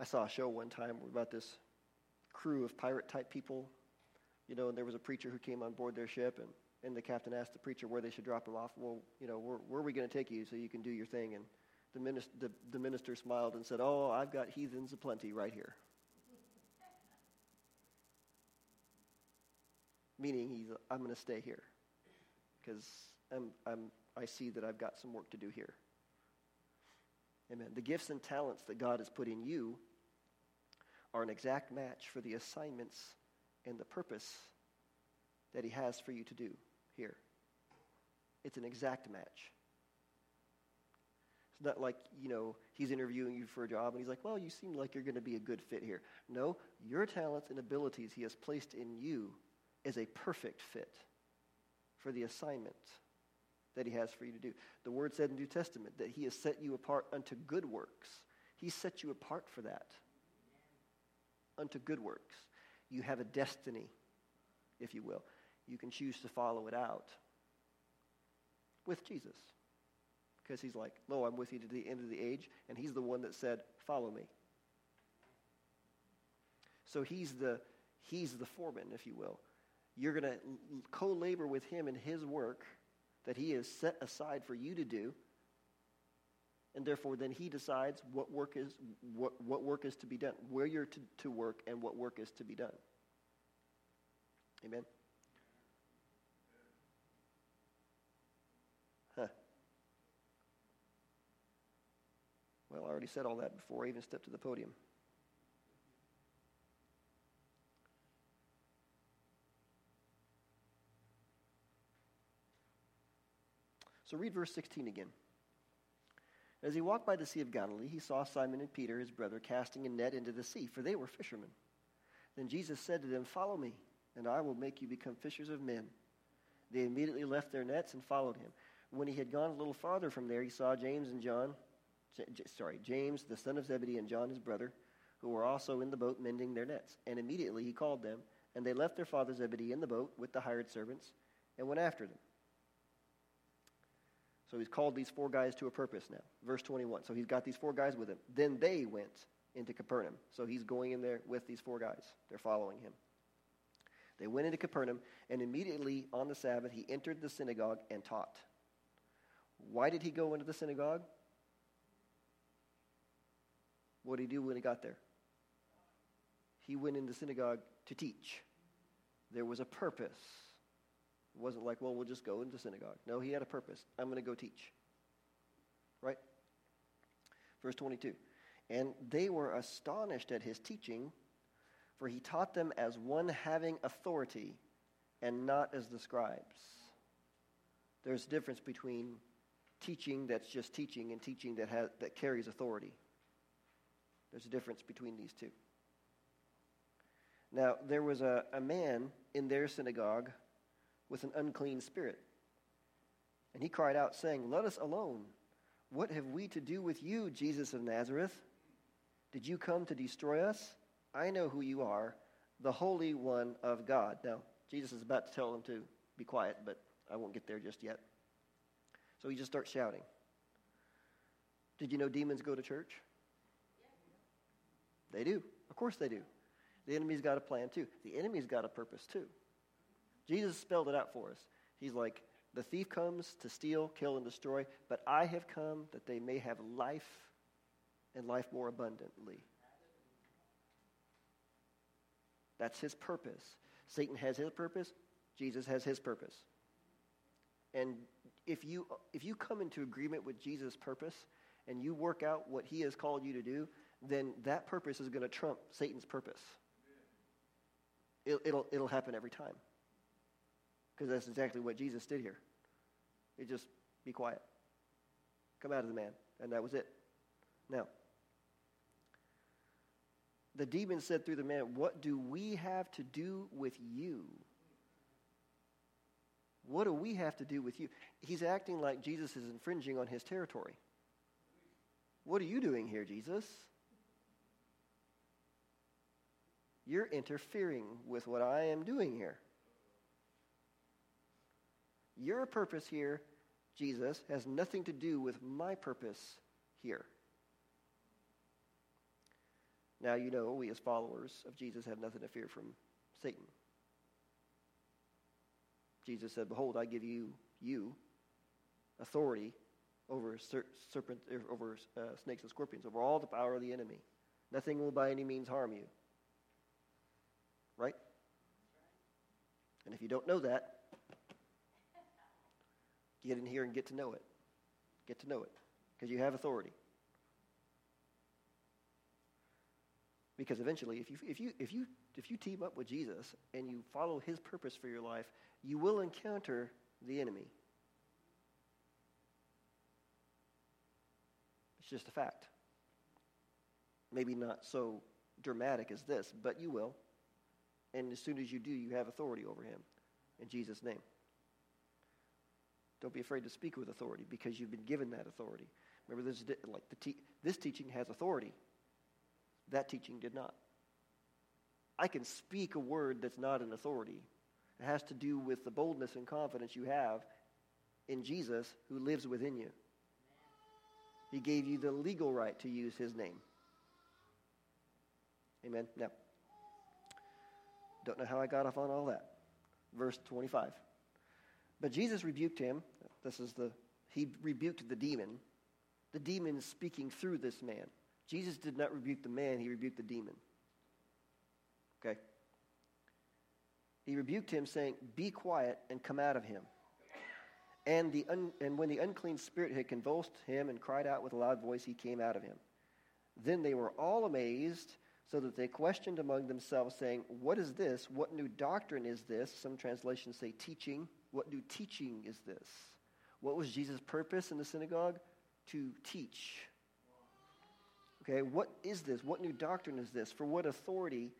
I saw a show one time about this crew of pirate type people, you know, and there was a preacher who came on board their ship, and, and the captain asked the preacher where they should drop him off. Well, you know, where, where are we going to take you so you can do your thing? And the minister, the, the minister smiled and said, Oh, I've got heathens aplenty right here. Meaning, he's, I'm going to stay here because I'm, I'm, I see that I've got some work to do here. Amen. The gifts and talents that God has put in you are an exact match for the assignments and the purpose that He has for you to do here. It's an exact match. It's not like, you know, He's interviewing you for a job and He's like, well, you seem like you're going to be a good fit here. No, your talents and abilities He has placed in you is a perfect fit for the assignment that he has for you to do. The word said in the New Testament that he has set you apart unto good works. He set you apart for that. Unto good works. You have a destiny, if you will. You can choose to follow it out with Jesus. Because he's like, Lo, I'm with you to the end of the age. And he's the one that said, Follow me. So he's the, he's the foreman, if you will. You're going to co labor with him in his work that he has set aside for you to do. And therefore, then he decides what work is, what, what work is to be done, where you're to, to work, and what work is to be done. Amen? Huh. Well, I already said all that before I even stepped to the podium. So read verse 16 again. As he walked by the Sea of Galilee, he saw Simon and Peter, his brother, casting a net into the sea, for they were fishermen. Then Jesus said to them, Follow me, and I will make you become fishers of men. They immediately left their nets and followed him. When he had gone a little farther from there, he saw James and John, sorry, James, the son of Zebedee, and John, his brother, who were also in the boat mending their nets. And immediately he called them, and they left their father Zebedee in the boat with the hired servants and went after them. So he's called these four guys to a purpose now. Verse 21. So he's got these four guys with him. Then they went into Capernaum. So he's going in there with these four guys. They're following him. They went into Capernaum, and immediately on the Sabbath, he entered the synagogue and taught. Why did he go into the synagogue? What did he do when he got there? He went into the synagogue to teach. There was a purpose. It wasn't like, well, we'll just go into synagogue. No, he had a purpose. I'm going to go teach. Right? Verse 22. And they were astonished at his teaching, for he taught them as one having authority and not as the scribes. There's a difference between teaching that's just teaching and teaching that, has, that carries authority. There's a difference between these two. Now, there was a, a man in their synagogue with an unclean spirit. And he cried out, saying, Let us alone. What have we to do with you, Jesus of Nazareth? Did you come to destroy us? I know who you are, the Holy One of God. Now, Jesus is about to tell them to be quiet, but I won't get there just yet. So he just starts shouting. Did you know demons go to church? They do. Of course they do. The enemy's got a plan too. The enemy's got a purpose too. Jesus spelled it out for us. He's like, the thief comes to steal, kill, and destroy, but I have come that they may have life and life more abundantly. That's his purpose. Satan has his purpose, Jesus has his purpose. And if you, if you come into agreement with Jesus' purpose and you work out what he has called you to do, then that purpose is going to trump Satan's purpose. It, it'll, it'll happen every time. Because that's exactly what Jesus did here. He just, be quiet. Come out of the man. And that was it. Now, The demon said through the man, What do we have to do with you? What do we have to do with you? He's acting like Jesus is infringing on his territory. What are you doing here, Jesus? You're interfering with what I am doing here. Your purpose here, Jesus, has nothing to do with my purpose here. Now, you know, we as followers of Jesus have nothing to fear from Satan. Jesus said, Behold, I give you, you, authority over ser- serpent, er, over uh, snakes and scorpions, over all the power of the enemy. Nothing will by any means harm you. Right? And if you don't know that, get in here and get to know it. Get to know it. Because you have authority. Because eventually, if you, if, you, if, you, if you team up with Jesus and you follow his purpose for your life, you will encounter the enemy. It's just a fact. Maybe not so dramatic as this, but you will. And as soon as you do, you have authority over him in Jesus' name. Don't be afraid to speak with authority because you've been given that authority. Remember, this, like the te- this teaching has authority. That teaching did not. I can speak a word that's not an authority. It has to do with the boldness and confidence you have in Jesus who lives within you. He gave you the legal right to use his name. Amen. Now, don't know how I got off on all that. Verse 25. But Jesus rebuked him. This is the, he rebuked the demon. The demon is speaking through this man. Jesus did not rebuke the man, he rebuked the demon. Okay? He rebuked him, saying, Be quiet and come out of him. And, the un, and when the unclean spirit had convulsed him and cried out with a loud voice, he came out of him. Then they were all amazed, so that they questioned among themselves, saying, What is this? What new doctrine is this? Some translations say teaching. What new teaching is this? What was Jesus' purpose in the synagogue? To teach. Okay, what is this? What new doctrine is this? For what authority,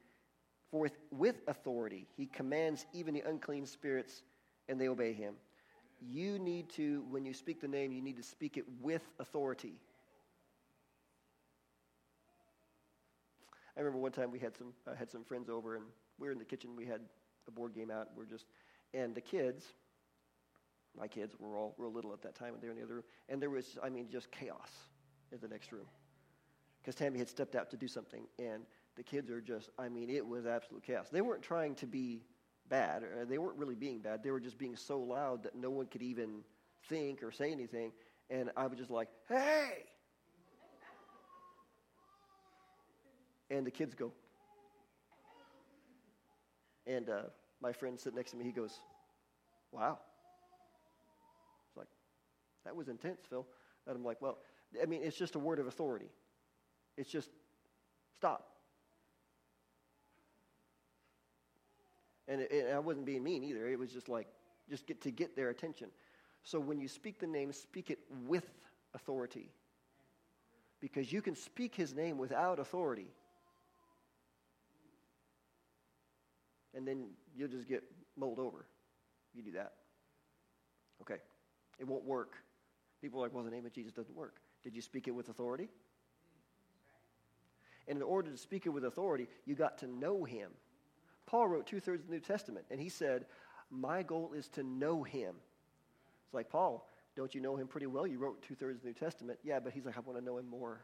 for with, with authority, he commands even the unclean spirits and they obey him. You need to, when you speak the name, you need to speak it with authority. I remember one time we had some, had some friends over and we were in the kitchen. We had a board game out. We're just, and the kids, my kids were all real little at that time, and they were in the other room. And there was, I mean, just chaos in the next room because Tammy had stepped out to do something, and the kids are just, I mean, it was absolute chaos. They weren't trying to be bad, or they weren't really being bad. They were just being so loud that no one could even think or say anything. And I was just like, hey! And the kids go. And uh, my friend sitting next to me, he goes, wow. That was intense, Phil. And I'm like, well, I mean, it's just a word of authority. It's just stop. And, it, it, I wasn't being mean either. It was just like, just get to get their attention. So when you speak the name, speak it with authority. Because you can speak his name without authority. And then you'll just get mulled over. You do that. Okay. It won't work. People are like, well, the name of Jesus doesn't work. Did you speak it with authority? And in order to speak it with authority, you got to know him. Paul wrote two thirds of the New Testament, and he said, My goal is to know him. It's like, Paul, don't you know him pretty well? You wrote two thirds of the New Testament. Yeah, but he's like, I want to know him more.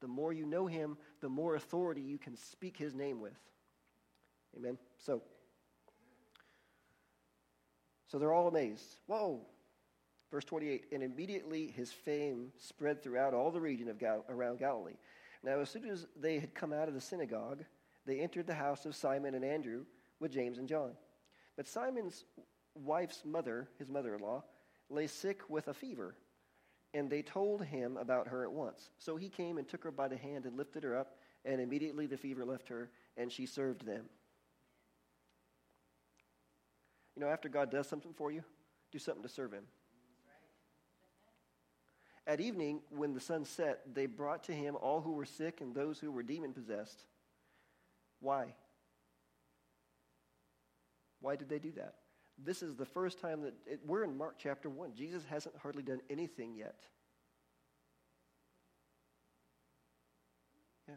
The more you know him, the more authority you can speak his name with. Amen? So, so they're all amazed. Whoa! Verse 28 And immediately his fame spread throughout all the region of Gal- around Galilee. Now, as soon as they had come out of the synagogue, they entered the house of Simon and Andrew with James and John. But Simon's wife's mother, his mother in law, lay sick with a fever, and they told him about her at once. So he came and took her by the hand and lifted her up, and immediately the fever left her, and she served them. You know, after God does something for you, do something to serve him. At evening, when the sun set, they brought to him all who were sick and those who were demon possessed. Why? Why did they do that? This is the first time that it, we're in Mark chapter 1. Jesus hasn't hardly done anything yet. Yeah.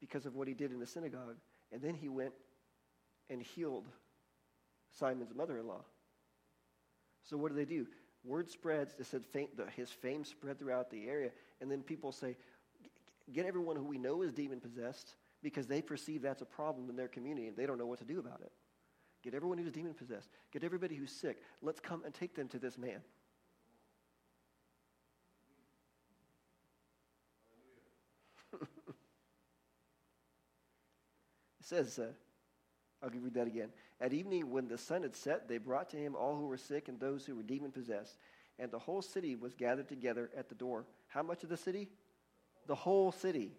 Because of what he did in the synagogue. And then he went and healed Simon's mother in law. So what do they do? Word spreads. It said fame, the, his fame spread throughout the area. And then people say, get everyone who we know is demon possessed because they perceive that's a problem in their community and they don't know what to do about it. Get everyone who's demon possessed. Get everybody who's sick. Let's come and take them to this man. it says, uh, I'll give you read that again. At evening, when the sun had set, they brought to him all who were sick and those who were demon possessed. And the whole city was gathered together at the door. How much of the city? The whole city.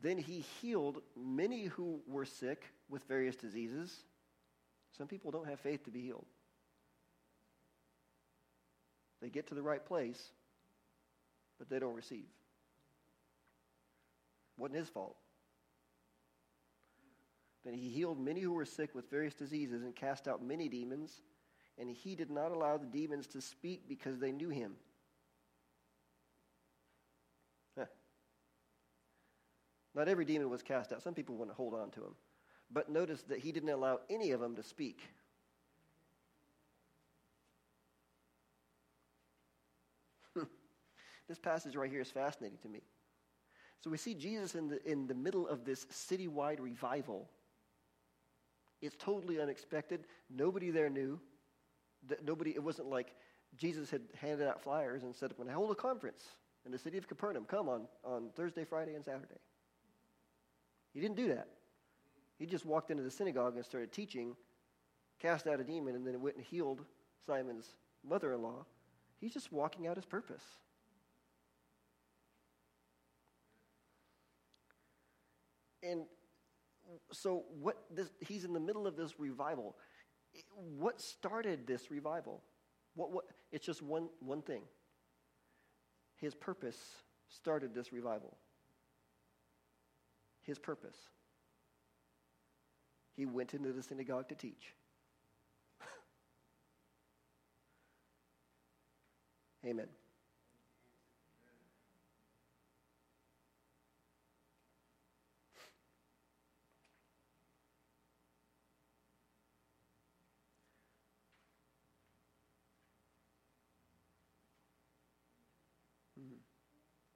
Then he healed many who were sick with various diseases some people don't have faith to be healed. They get to the right place, but they don't receive. Wasn't his fault. Then he healed many who were sick with various diseases and cast out many demons, and he did not allow the demons to speak because they knew him. Huh. Not every demon was cast out. Some people want to hold on to him. But notice that he didn't allow any of them to speak. this passage right here is fascinating to me. So we see Jesus in the, in the middle of this citywide revival. It's totally unexpected. Nobody there knew. That nobody, it wasn't like Jesus had handed out flyers and said, I'm going to hold a conference in the city of Capernaum. Come on, on Thursday, Friday, and Saturday. He didn't do that. He just walked into the synagogue and started teaching, cast out a demon, and then went and healed Simon's mother in law. He's just walking out his purpose. And so what this, he's in the middle of this revival. What started this revival? What, what, it's just one, one thing. His purpose started this revival. His purpose he went into the synagogue to teach. Amen.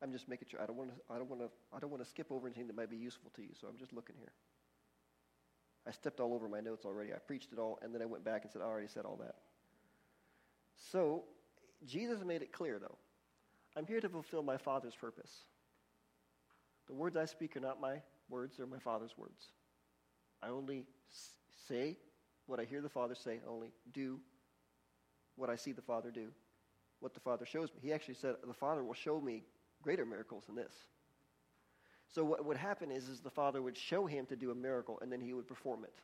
I'm just making sure. I don't want to. I don't want to. I don't want to skip over anything that might be useful to you. So I'm just looking here. I stepped all over my notes already. I preached it all, and then I went back and said, I already said all that. So, Jesus made it clear, though. I'm here to fulfill my Father's purpose. The words I speak are not my words, they're my Father's words. I only say what I hear the Father say, I only do what I see the Father do, what the Father shows me. He actually said, The Father will show me greater miracles than this. So what would happen is, is the Father would show him to do a miracle, and then he would perform it.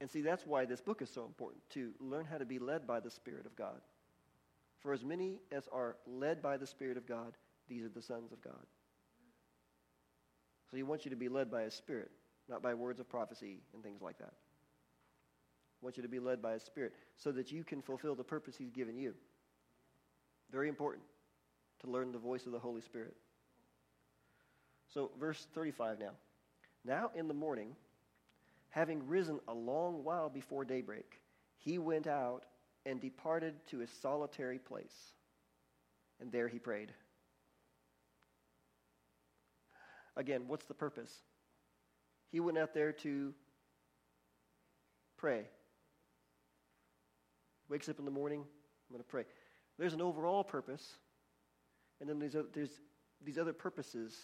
And see, that's why this book is so important, to learn how to be led by the Spirit of God. For as many as are led by the Spirit of God, these are the sons of God. So he wants you to be led by his Spirit, not by words of prophecy and things like that. He wants you to be led by his Spirit so that you can fulfill the purpose he's given you. Very important to learn the voice of the Holy Spirit. So, verse 35 now. Now in the morning, having risen a long while before daybreak, he went out and departed to a solitary place. And there he prayed. Again, what's the purpose? He went out there to pray. Wakes up in the morning, I'm going to pray. There's an overall purpose, and then there's, there's these other purposes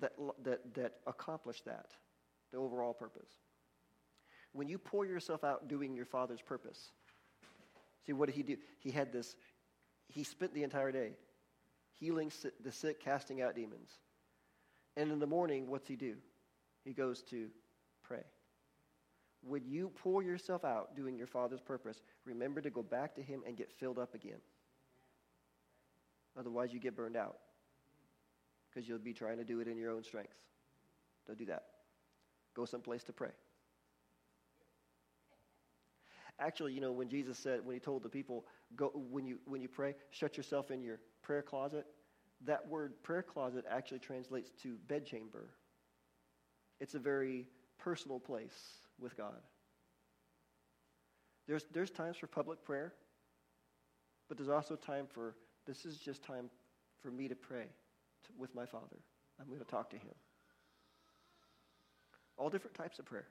that, that, that accomplish that, the overall purpose. When you pour yourself out doing your Father's purpose, see, what did he do? He had this, he spent the entire day healing the sick, casting out demons. And in the morning, what's he do? He goes to pray. When you pour yourself out doing your Father's purpose, remember to go back to him and get filled up again. Otherwise, you get burned out because you'll be trying to do it in your own strength. Don't do that. Go someplace to pray. Actually, you know, when Jesus said, when he told the people, go, when you, when you pray, shut yourself in your prayer closet, that word prayer closet actually translates to bedchamber. It's a very personal place with God. There's, there's times for public prayer, but there's also time for, this is just time for me to pray to, with my Father. I'm going to talk to Him. All different types of prayer.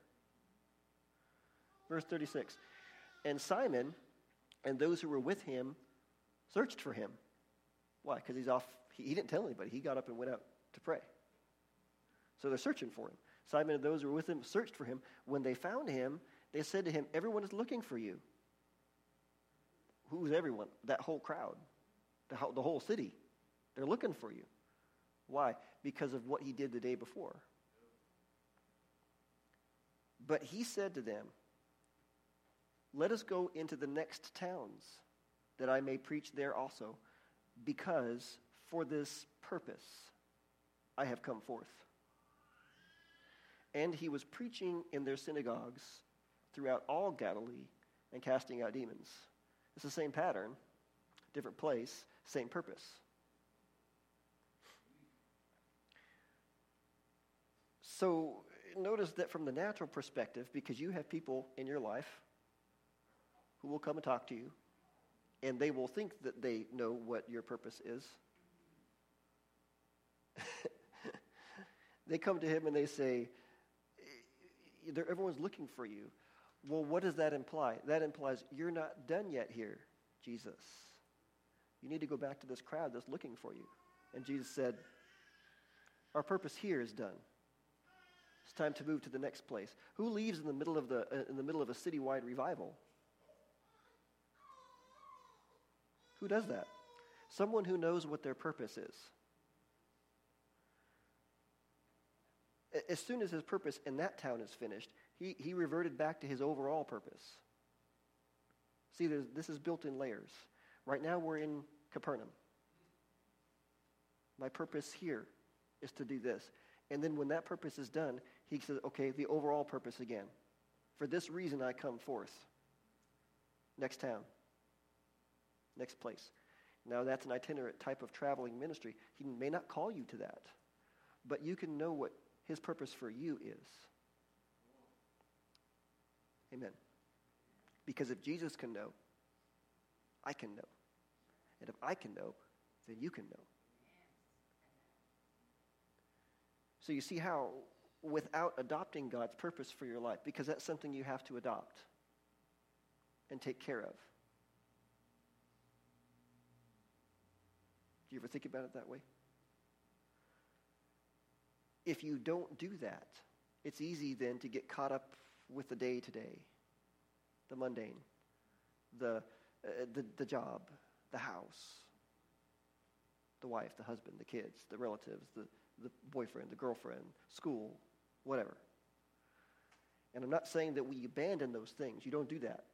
Verse 36 And Simon and those who were with him searched for him. Why? Because he's off. He, he didn't tell anybody. He got up and went out to pray. So they're searching for him. Simon and those who were with him searched for him. When they found him, they said to him, Everyone is looking for you. Who's everyone? That whole crowd, the whole, city. They're looking for you. Why? Because of what he did the day before. But he said to them, Let us go into the next towns, that I may preach there also, because for this purpose I have come forth. And he was preaching in their synagogues throughout all Galilee and casting out demons. It's the same pattern, different place, same purpose. So notice that from the natural perspective, because you have people in your life who will come and talk to you, and they will think that they know what your purpose is. they come to him and they say, eh, Everyone's looking for you. Well, what does that imply? That implies you're not done yet here, Jesus. You need to go back to this crowd that's looking for you. And Jesus said, Our purpose here is done. It's time to move to the next place. Who leaves in the middle of, the, uh, in the middle of a citywide revival? Who does that? Someone who knows what their purpose is. As soon as his purpose in that town is finished, he, he reverted back to his overall purpose. See, this is built in layers. Right now, we're in Capernaum. My purpose here is to do this. And then when that purpose is done, he says, okay, the overall purpose again. For this reason I come forth. Next town. Next place. Now that's an itinerant type of traveling ministry. He may not call you to that, but you can know what his purpose for you is. Amen. Because if Jesus can know, I can know. And if I can know, then you can know. So you see how, without adopting God's purpose for your life, because that's something you have to adopt and take care of. Do you ever think about it that way? If you don't do that, it's easy then to get caught up with the day to day, the mundane, the, uh, the, the job, the house, the wife, the husband, the kids, the relatives, the, the boyfriend, the girlfriend, school, whatever. And I'm not saying that we abandon those things. You don't do that.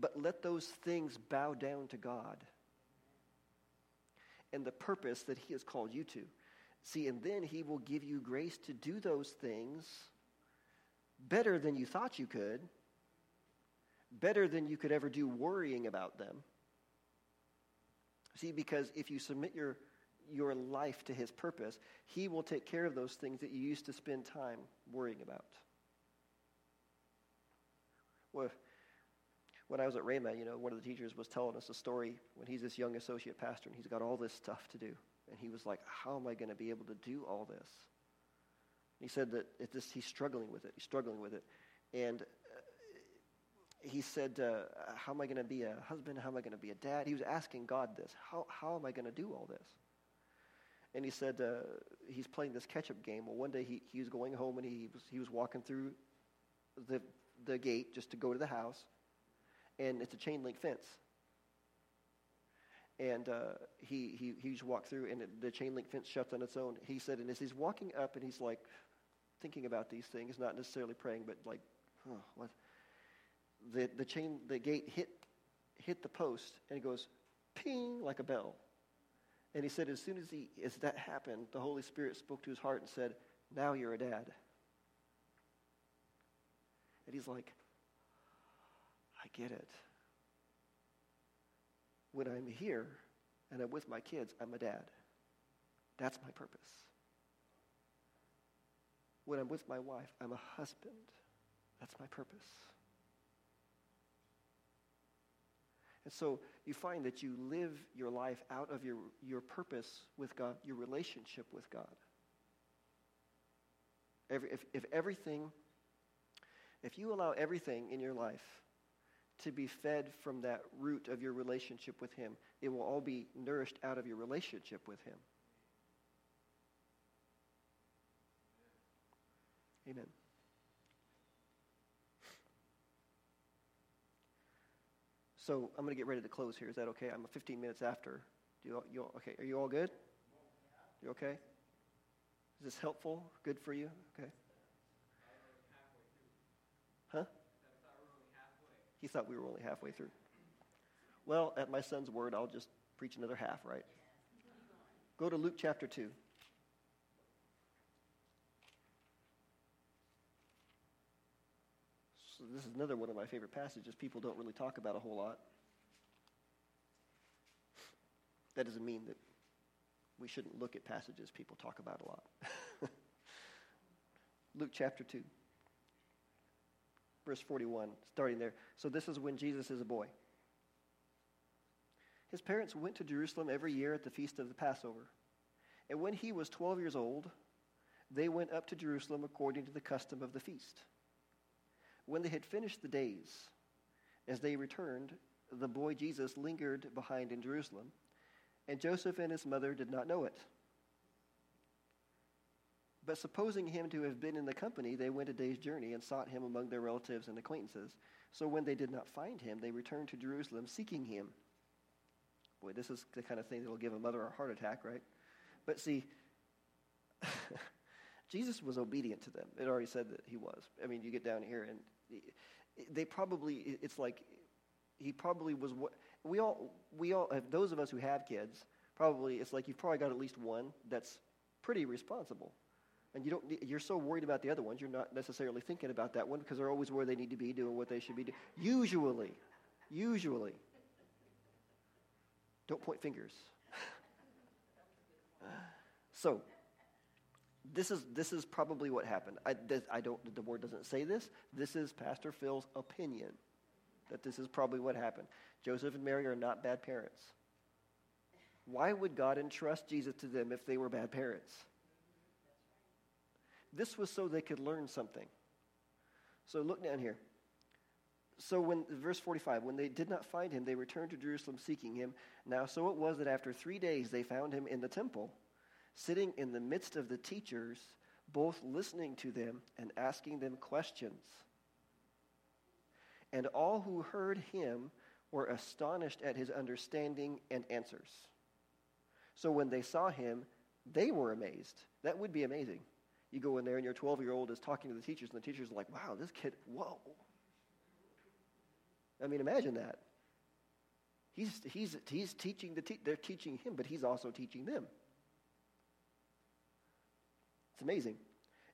But let those things bow down to God and the purpose that He has called you to. See, and then He will give you grace to do those things better than you thought you could, better than you could ever do worrying about them. See, because if you submit your your life to his purpose, he will take care of those things that you used to spend time worrying about. Well, when I was at Rhema, you know, one of the teachers was telling us a story when he's this young associate pastor and he's got all this stuff to do. And he was like, How am I going to be able to do all this? he said that it just, he's struggling with it. He's struggling with it. And he said, uh, How am I going to be a husband? How am I going to be a dad? He was asking God this How, how am I going to do all this? and he said uh, he's playing this catch-up game. Well, one day he, he was going home and he was, he was walking through the, the gate just to go to the house, and it's a chain link fence. And uh, he, he, he just walked through, and it, the chain link fence shuts on its own. He said, and as he's walking up, and he's like thinking about these things, not necessarily praying, but like, oh, what? The, the chain, the gate hit, hit the post, and it goes ping like a bell And he said, as soon as, he, as that happened, the Holy Spirit spoke to his heart and said, Now you're a dad. And he's like, I get it. When I'm here and I'm with my kids, I'm a dad. That's my purpose. When I'm with my wife, I'm a husband. That's my purpose. And so you find that you live your life out of your, your purpose with God, your relationship with God. Every, if, if everything, if you allow everything in your life to be fed from that root of your relationship with Him, it will all be nourished out of your relationship with Him. Amen. So I'm going to get ready to close here. Is that okay? I'm 15 minutes after. Do you, you okay? Are you all good? You okay? Is this helpful? Good for you? Okay. Huh? He thought we were only halfway through. Well, at my son's word, I'll just preach another half, right? Go to Luke chapter 2. This is another one of my favorite passages people don't really talk about a whole lot. That doesn't mean that we shouldn't look at passages people talk about a lot. Luke chapter 2, verse 41, starting there. So this is when Jesus is a boy. His parents went to Jerusalem every year at the feast of the Passover. And when he was 12 years old, they went up to Jerusalem according to the custom of the feast. When they had finished the days, as they returned, the boy Jesus lingered behind in Jerusalem, and Joseph and his mother did not know it. But supposing him to have been in the company, they went a day's journey and sought him among their relatives and acquaintances. So when they did not find him, they returned to Jerusalem seeking him. Boy, this is the kind of thing that will give a mother a heart attack, right? But see, Jesus was obedient to them. It already said that he was. I mean, you get down here and they probably, it's like, he probably was we all, we all, uh, those of us who have kids, probably, it's like you've probably got at least one that's pretty responsible. And you don't, you're so worried about the other ones, you're not necessarily thinking about that one because they're always where they need to be, doing what they should be doing. Usually, usually. Don't point fingers. so, this is, this is probably what happened. I, this, I don't, the word doesn't say this. This is Pastor Phil's opinion that this is probably what happened. Joseph and Mary are not bad parents. Why would God entrust Jesus to them if they were bad parents? This was so they could learn something. So look down here. So when verse 45, when they did not find him, they returned to Jerusalem seeking him. Now so it was that after 3 days they found him in the temple sitting in the midst of the teachers, both listening to them and asking them questions. And all who heard him were astonished at his understanding and answers. So when they saw him, they were amazed. That would be amazing. You go in there and your 12 year old is talking to the teachers, and the teachers are like, wow, this kid, whoa. I mean, imagine that. He's, he's, he's teaching the te- they're teaching him, but he's also teaching them. It's amazing.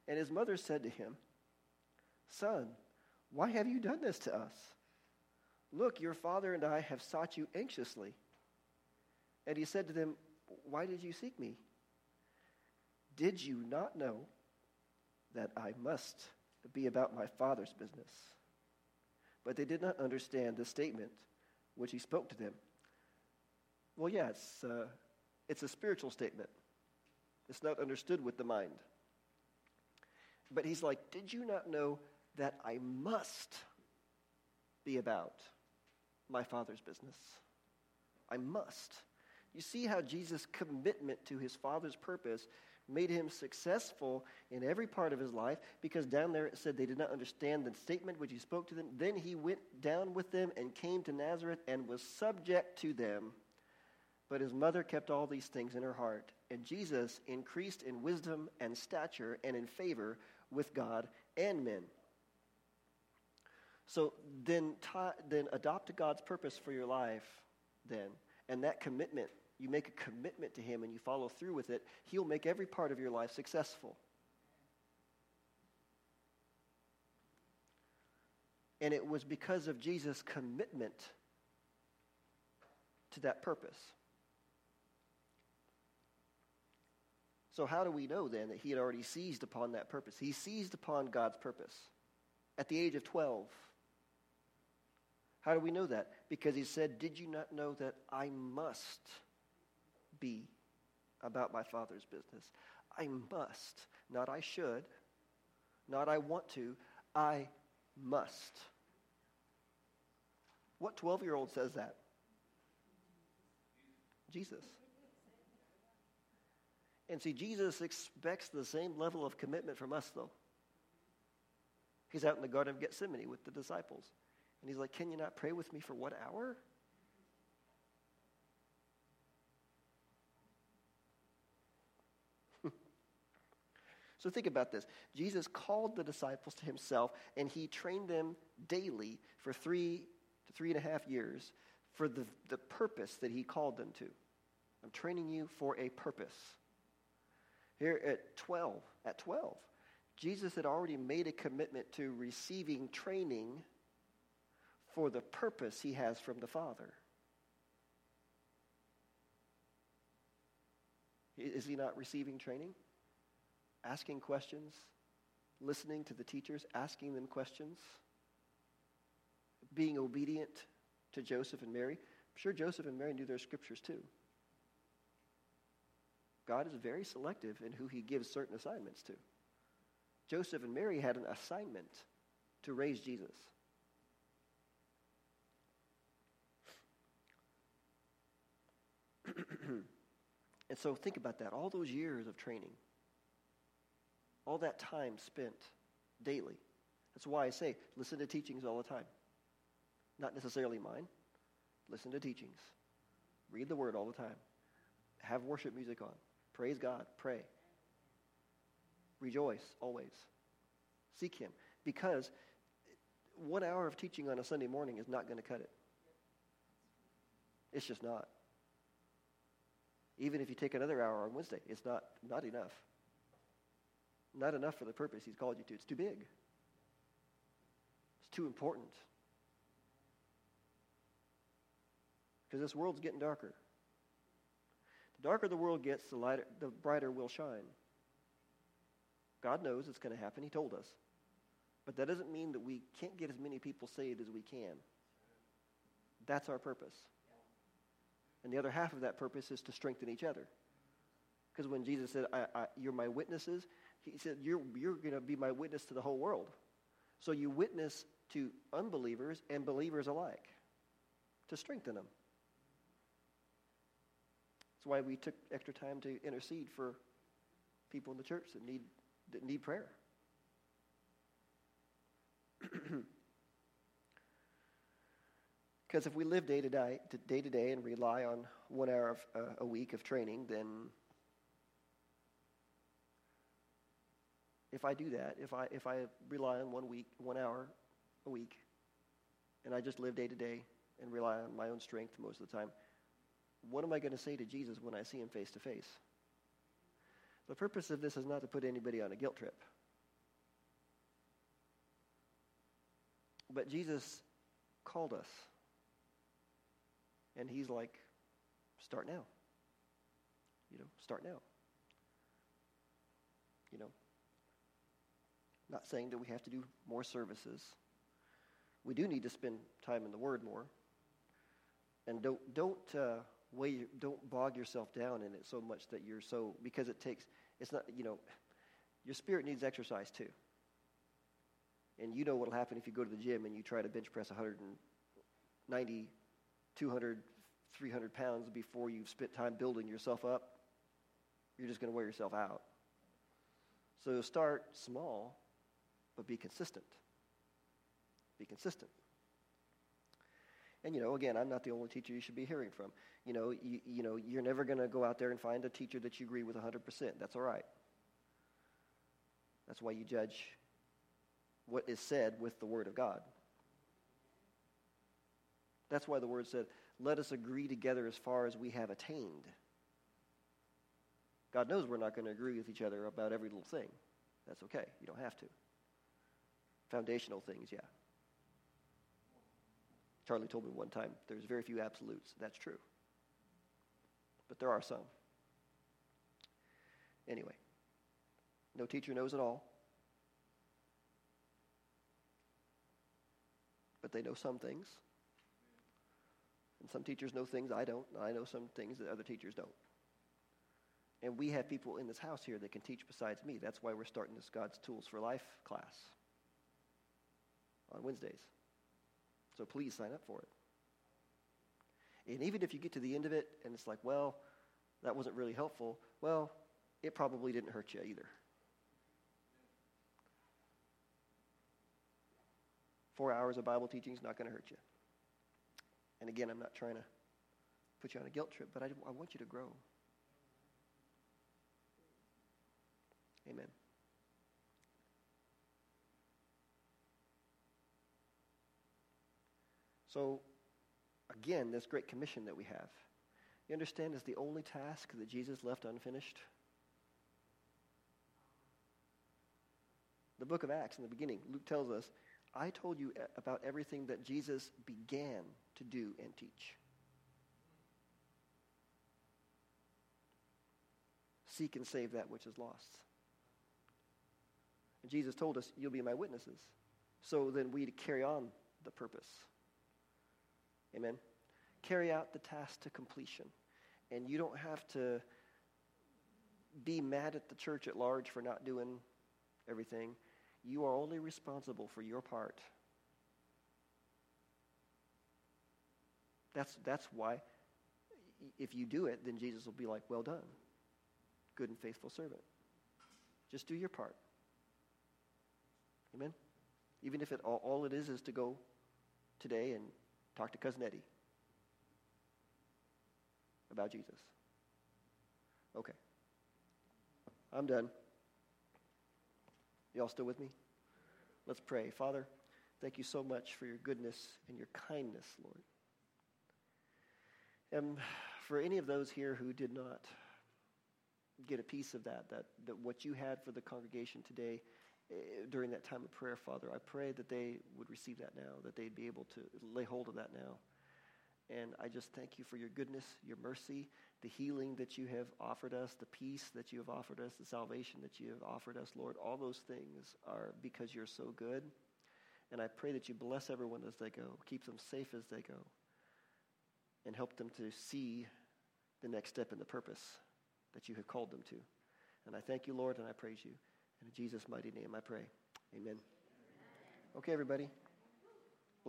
And his mother said to him, Son, why have you done this to us? Look, your father and I have sought you anxiously. And he said to them, Why did you seek me? Did you not know that I must be about my father's business? But they did not understand the statement which he spoke to them. Well, yeah, it's, uh, it's a spiritual statement. It's not understood with the mind. But he's like, Did you not know that I must be about my Father's business? I must. You see how Jesus' commitment to his Father's purpose made him successful in every part of his life because down there it said they did not understand the statement which he spoke to them. Then he went down with them and came to Nazareth and was subject to them. But his mother kept all these things in her heart. And Jesus increased in wisdom and stature and in favor with God and men. So then, then adopt God's purpose for your life, then, and that commitment you make a commitment to Him and you follow through with it, He'll make every part of your life successful. And it was because of Jesus' commitment to that purpose. So, how do we know then that he had already seized upon that purpose? He seized upon God's purpose at the age of 12. How do we know that? Because he said, Did you not know that I must be about my Father's business? I must. Not I should. Not I want to. I must. What 12 year old says that? Jesus. And see, Jesus expects the same level of commitment from us, though. He's out in the Garden of Gethsemane with the disciples. And he's like, Can you not pray with me for one hour? so think about this. Jesus called the disciples to himself, and he trained them daily for three to three and a half years for the, the purpose that he called them to. I'm training you for a purpose. Here at 12, at 12, Jesus had already made a commitment to receiving training for the purpose he has from the Father. Is he not receiving training? Asking questions? Listening to the teachers, asking them questions? Being obedient to Joseph and Mary? I'm sure Joseph and Mary knew their scriptures too. God is very selective in who he gives certain assignments to. Joseph and Mary had an assignment to raise Jesus. and so think about that. All those years of training, all that time spent daily. That's why I say listen to teachings all the time. Not necessarily mine. Listen to teachings. Read the word all the time. Have worship music on. Praise God. Pray. Rejoice always. Seek Him. Because one hour of teaching on a Sunday morning is not going to cut it. It's just not. Even if you take another hour on Wednesday, it's not, not enough. Not enough for the purpose He's called you to. It's too big. It's too important. Because this world's getting darker. Darker the world gets, the, lighter, the brighter will shine. God knows it's going to happen. He told us. But that doesn't mean that we can't get as many people saved as we can. That's our purpose. And the other half of that purpose is to strengthen each other. Because when Jesus said, I, I, You're my witnesses, he said, You're, you're going to be my witness to the whole world. So you witness to unbelievers and believers alike to strengthen them. That's why we took extra time to intercede for people in the church that need, that need prayer. Because if we live day to day, day to day and rely on one hour of, uh, a week of training, then if I do that, if I if I rely on one week, one hour a week, and I just live day to day and rely on my own strength most of the time, what am I going to say to Jesus when I see him face to face? The purpose of this is not to put anybody on a guilt trip. But Jesus called us. And he's like, start now. You know, start now. You know, not saying that we have to do more services. We do need to spend time in the Word more. And don't, don't uh, way you don't bog yourself down in it so much that you're so because it takes it's not you know your spirit needs exercise too. And you know what'll happen if you go to the gym and you try to bench press 190 200 300 pounds before you've spent time building yourself up you're just going to wear yourself out. So start small but be consistent. Be consistent and you know, again, I'm not the only teacher you should be hearing from. You know, you, you know, you're never going to go out there and find a teacher that you agree with 100%. That's all right. That's why you judge what is said with the Word of God. That's why the word said, let us agree together as far as we have attained. God knows we're not going to agree with each other about every little thing. That's okay. You don't have to. Foundational things, yeah. Charlie told me one time there's very few absolutes. That's true. But there are some. Anyway, no teacher knows it all. But they know some things. And some teachers know things I don't. I know some things that other teachers don't. And we have people in this house here that can teach besides me. That's why we're starting this God's Tools for Life class on Wednesdays. So please sign up for it. And even if you get to the end of it and it's like, well, that wasn't really helpful, well, it probably didn't hurt you either. Four hours of Bible teaching is not going to hurt you. And again, I'm not trying to put you on a guilt trip, but I, I want you to grow. Amen. So, again, this great commission that we have, you understand, is the only task that Jesus left unfinished. The book of Acts, in the beginning, Luke tells us, I told you about everything that Jesus began to do and teach. Seek and save that which is lost. And Jesus told us, You'll be my witnesses. So then we carry on the purpose. Amen. Carry out the task to completion. And you don't have to be mad at the church at large for not doing everything. You are only responsible for your part. That's, that's why, if you do it, then Jesus will be like, Well done, good and faithful servant. Just do your part. Amen? Even if it, all, all it is is to go today and talk to Cousin Eddie about Jesus. Okay. I'm done. Y'all still with me? Let's pray. Father, thank you so much for your goodness and your kindness, Lord. And for any of those here who did not get a piece of that, that, that what you had for the congregation today Eh, during that time of prayer, Father, I pray that they would receive that now, that they'd be able to lay hold of that now. And I just thank you for your goodness, your mercy, the healing that you have offered us, the peace that you have offered us, the salvation that you have offered us, Lord. All those things are because you're so good. And I pray that you bless everyone as they go, keep them safe as they go, and help them to see the next step in the purpose that you have called them to. And I thank you, Lord, and I praise you. And in Jesus' mighty name I pray. Amen. Okay, everybody.